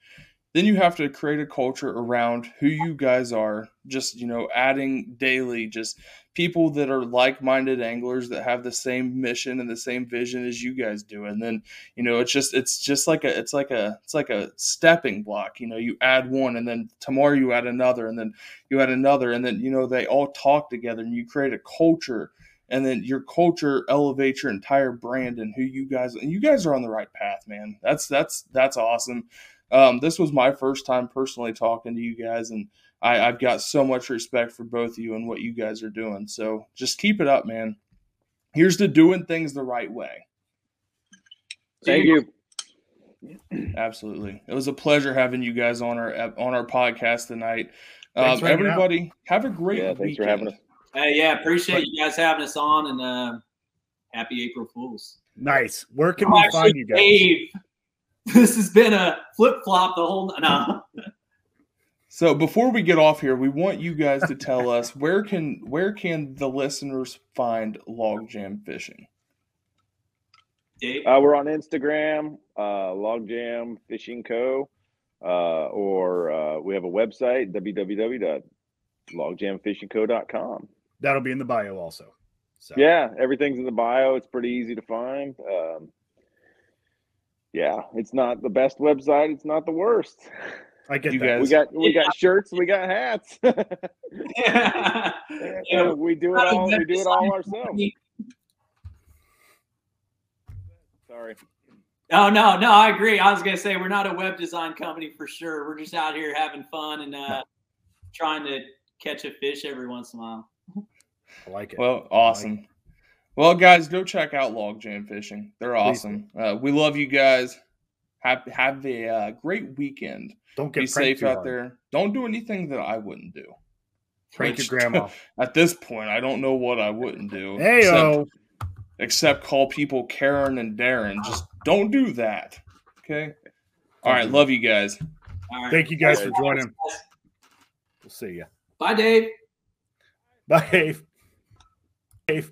Then you have to create a culture around who you guys are just you know adding daily just people that are like-minded anglers that have the same mission and the same vision as you guys do. And then you know it's just it's just like a it's like a it's like a stepping block you know you add one and then tomorrow you add another and then you add another. And then you know they all talk together and you create a culture and then your culture elevates your entire brand and who you guys and you guys are on the right path man. That's that's that's awesome um, this was my first time personally talking to you guys, and I, I've got so much respect for both of you and what you guys are doing. So just keep it up, man. Here's to doing things the right way. Thank you. Absolutely, it was a pleasure having you guys on our on our podcast tonight. Um, everybody, have a great. Yeah, thanks weekend. for having us. Hey, yeah, appreciate you guys having us on, and uh, happy April Fools. Nice. Where can we find you guys? Dave. this has been a flip flop the whole no. So before we get off here, we want you guys to tell us where can where can the listeners find Logjam Fishing? Uh, we're on Instagram, uh, Logjam Fishing Co. Uh, or uh, we have a website, www.logjamfishingco.com. That'll be in the bio also. So. Yeah, everything's in the bio. It's pretty easy to find. Um, yeah, it's not the best website. It's not the worst. I get you that. Guys. We got we got shirts. We got hats. yeah. yeah. we do it all. We do it all ourselves. Sorry. Oh no, no, I agree. I was gonna say we're not a web design company for sure. We're just out here having fun and uh, trying to catch a fish every once in a while. I like it. Well, awesome. Well, guys, go check out Logjam Fishing. They're awesome. Uh, we love you guys. Have have a uh, great weekend. Don't get be safe out hard. there. Don't do anything that I wouldn't do. Prank Which, your grandma. At this point, I don't know what I wouldn't do. Hey except, except call people Karen and Darren. Just don't do that. Okay. All right. Love you guys. Thank you guys for joining. We'll see you. Bye, Dave. Bye, Dave. Dave.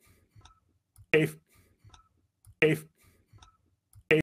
Safe. Safe.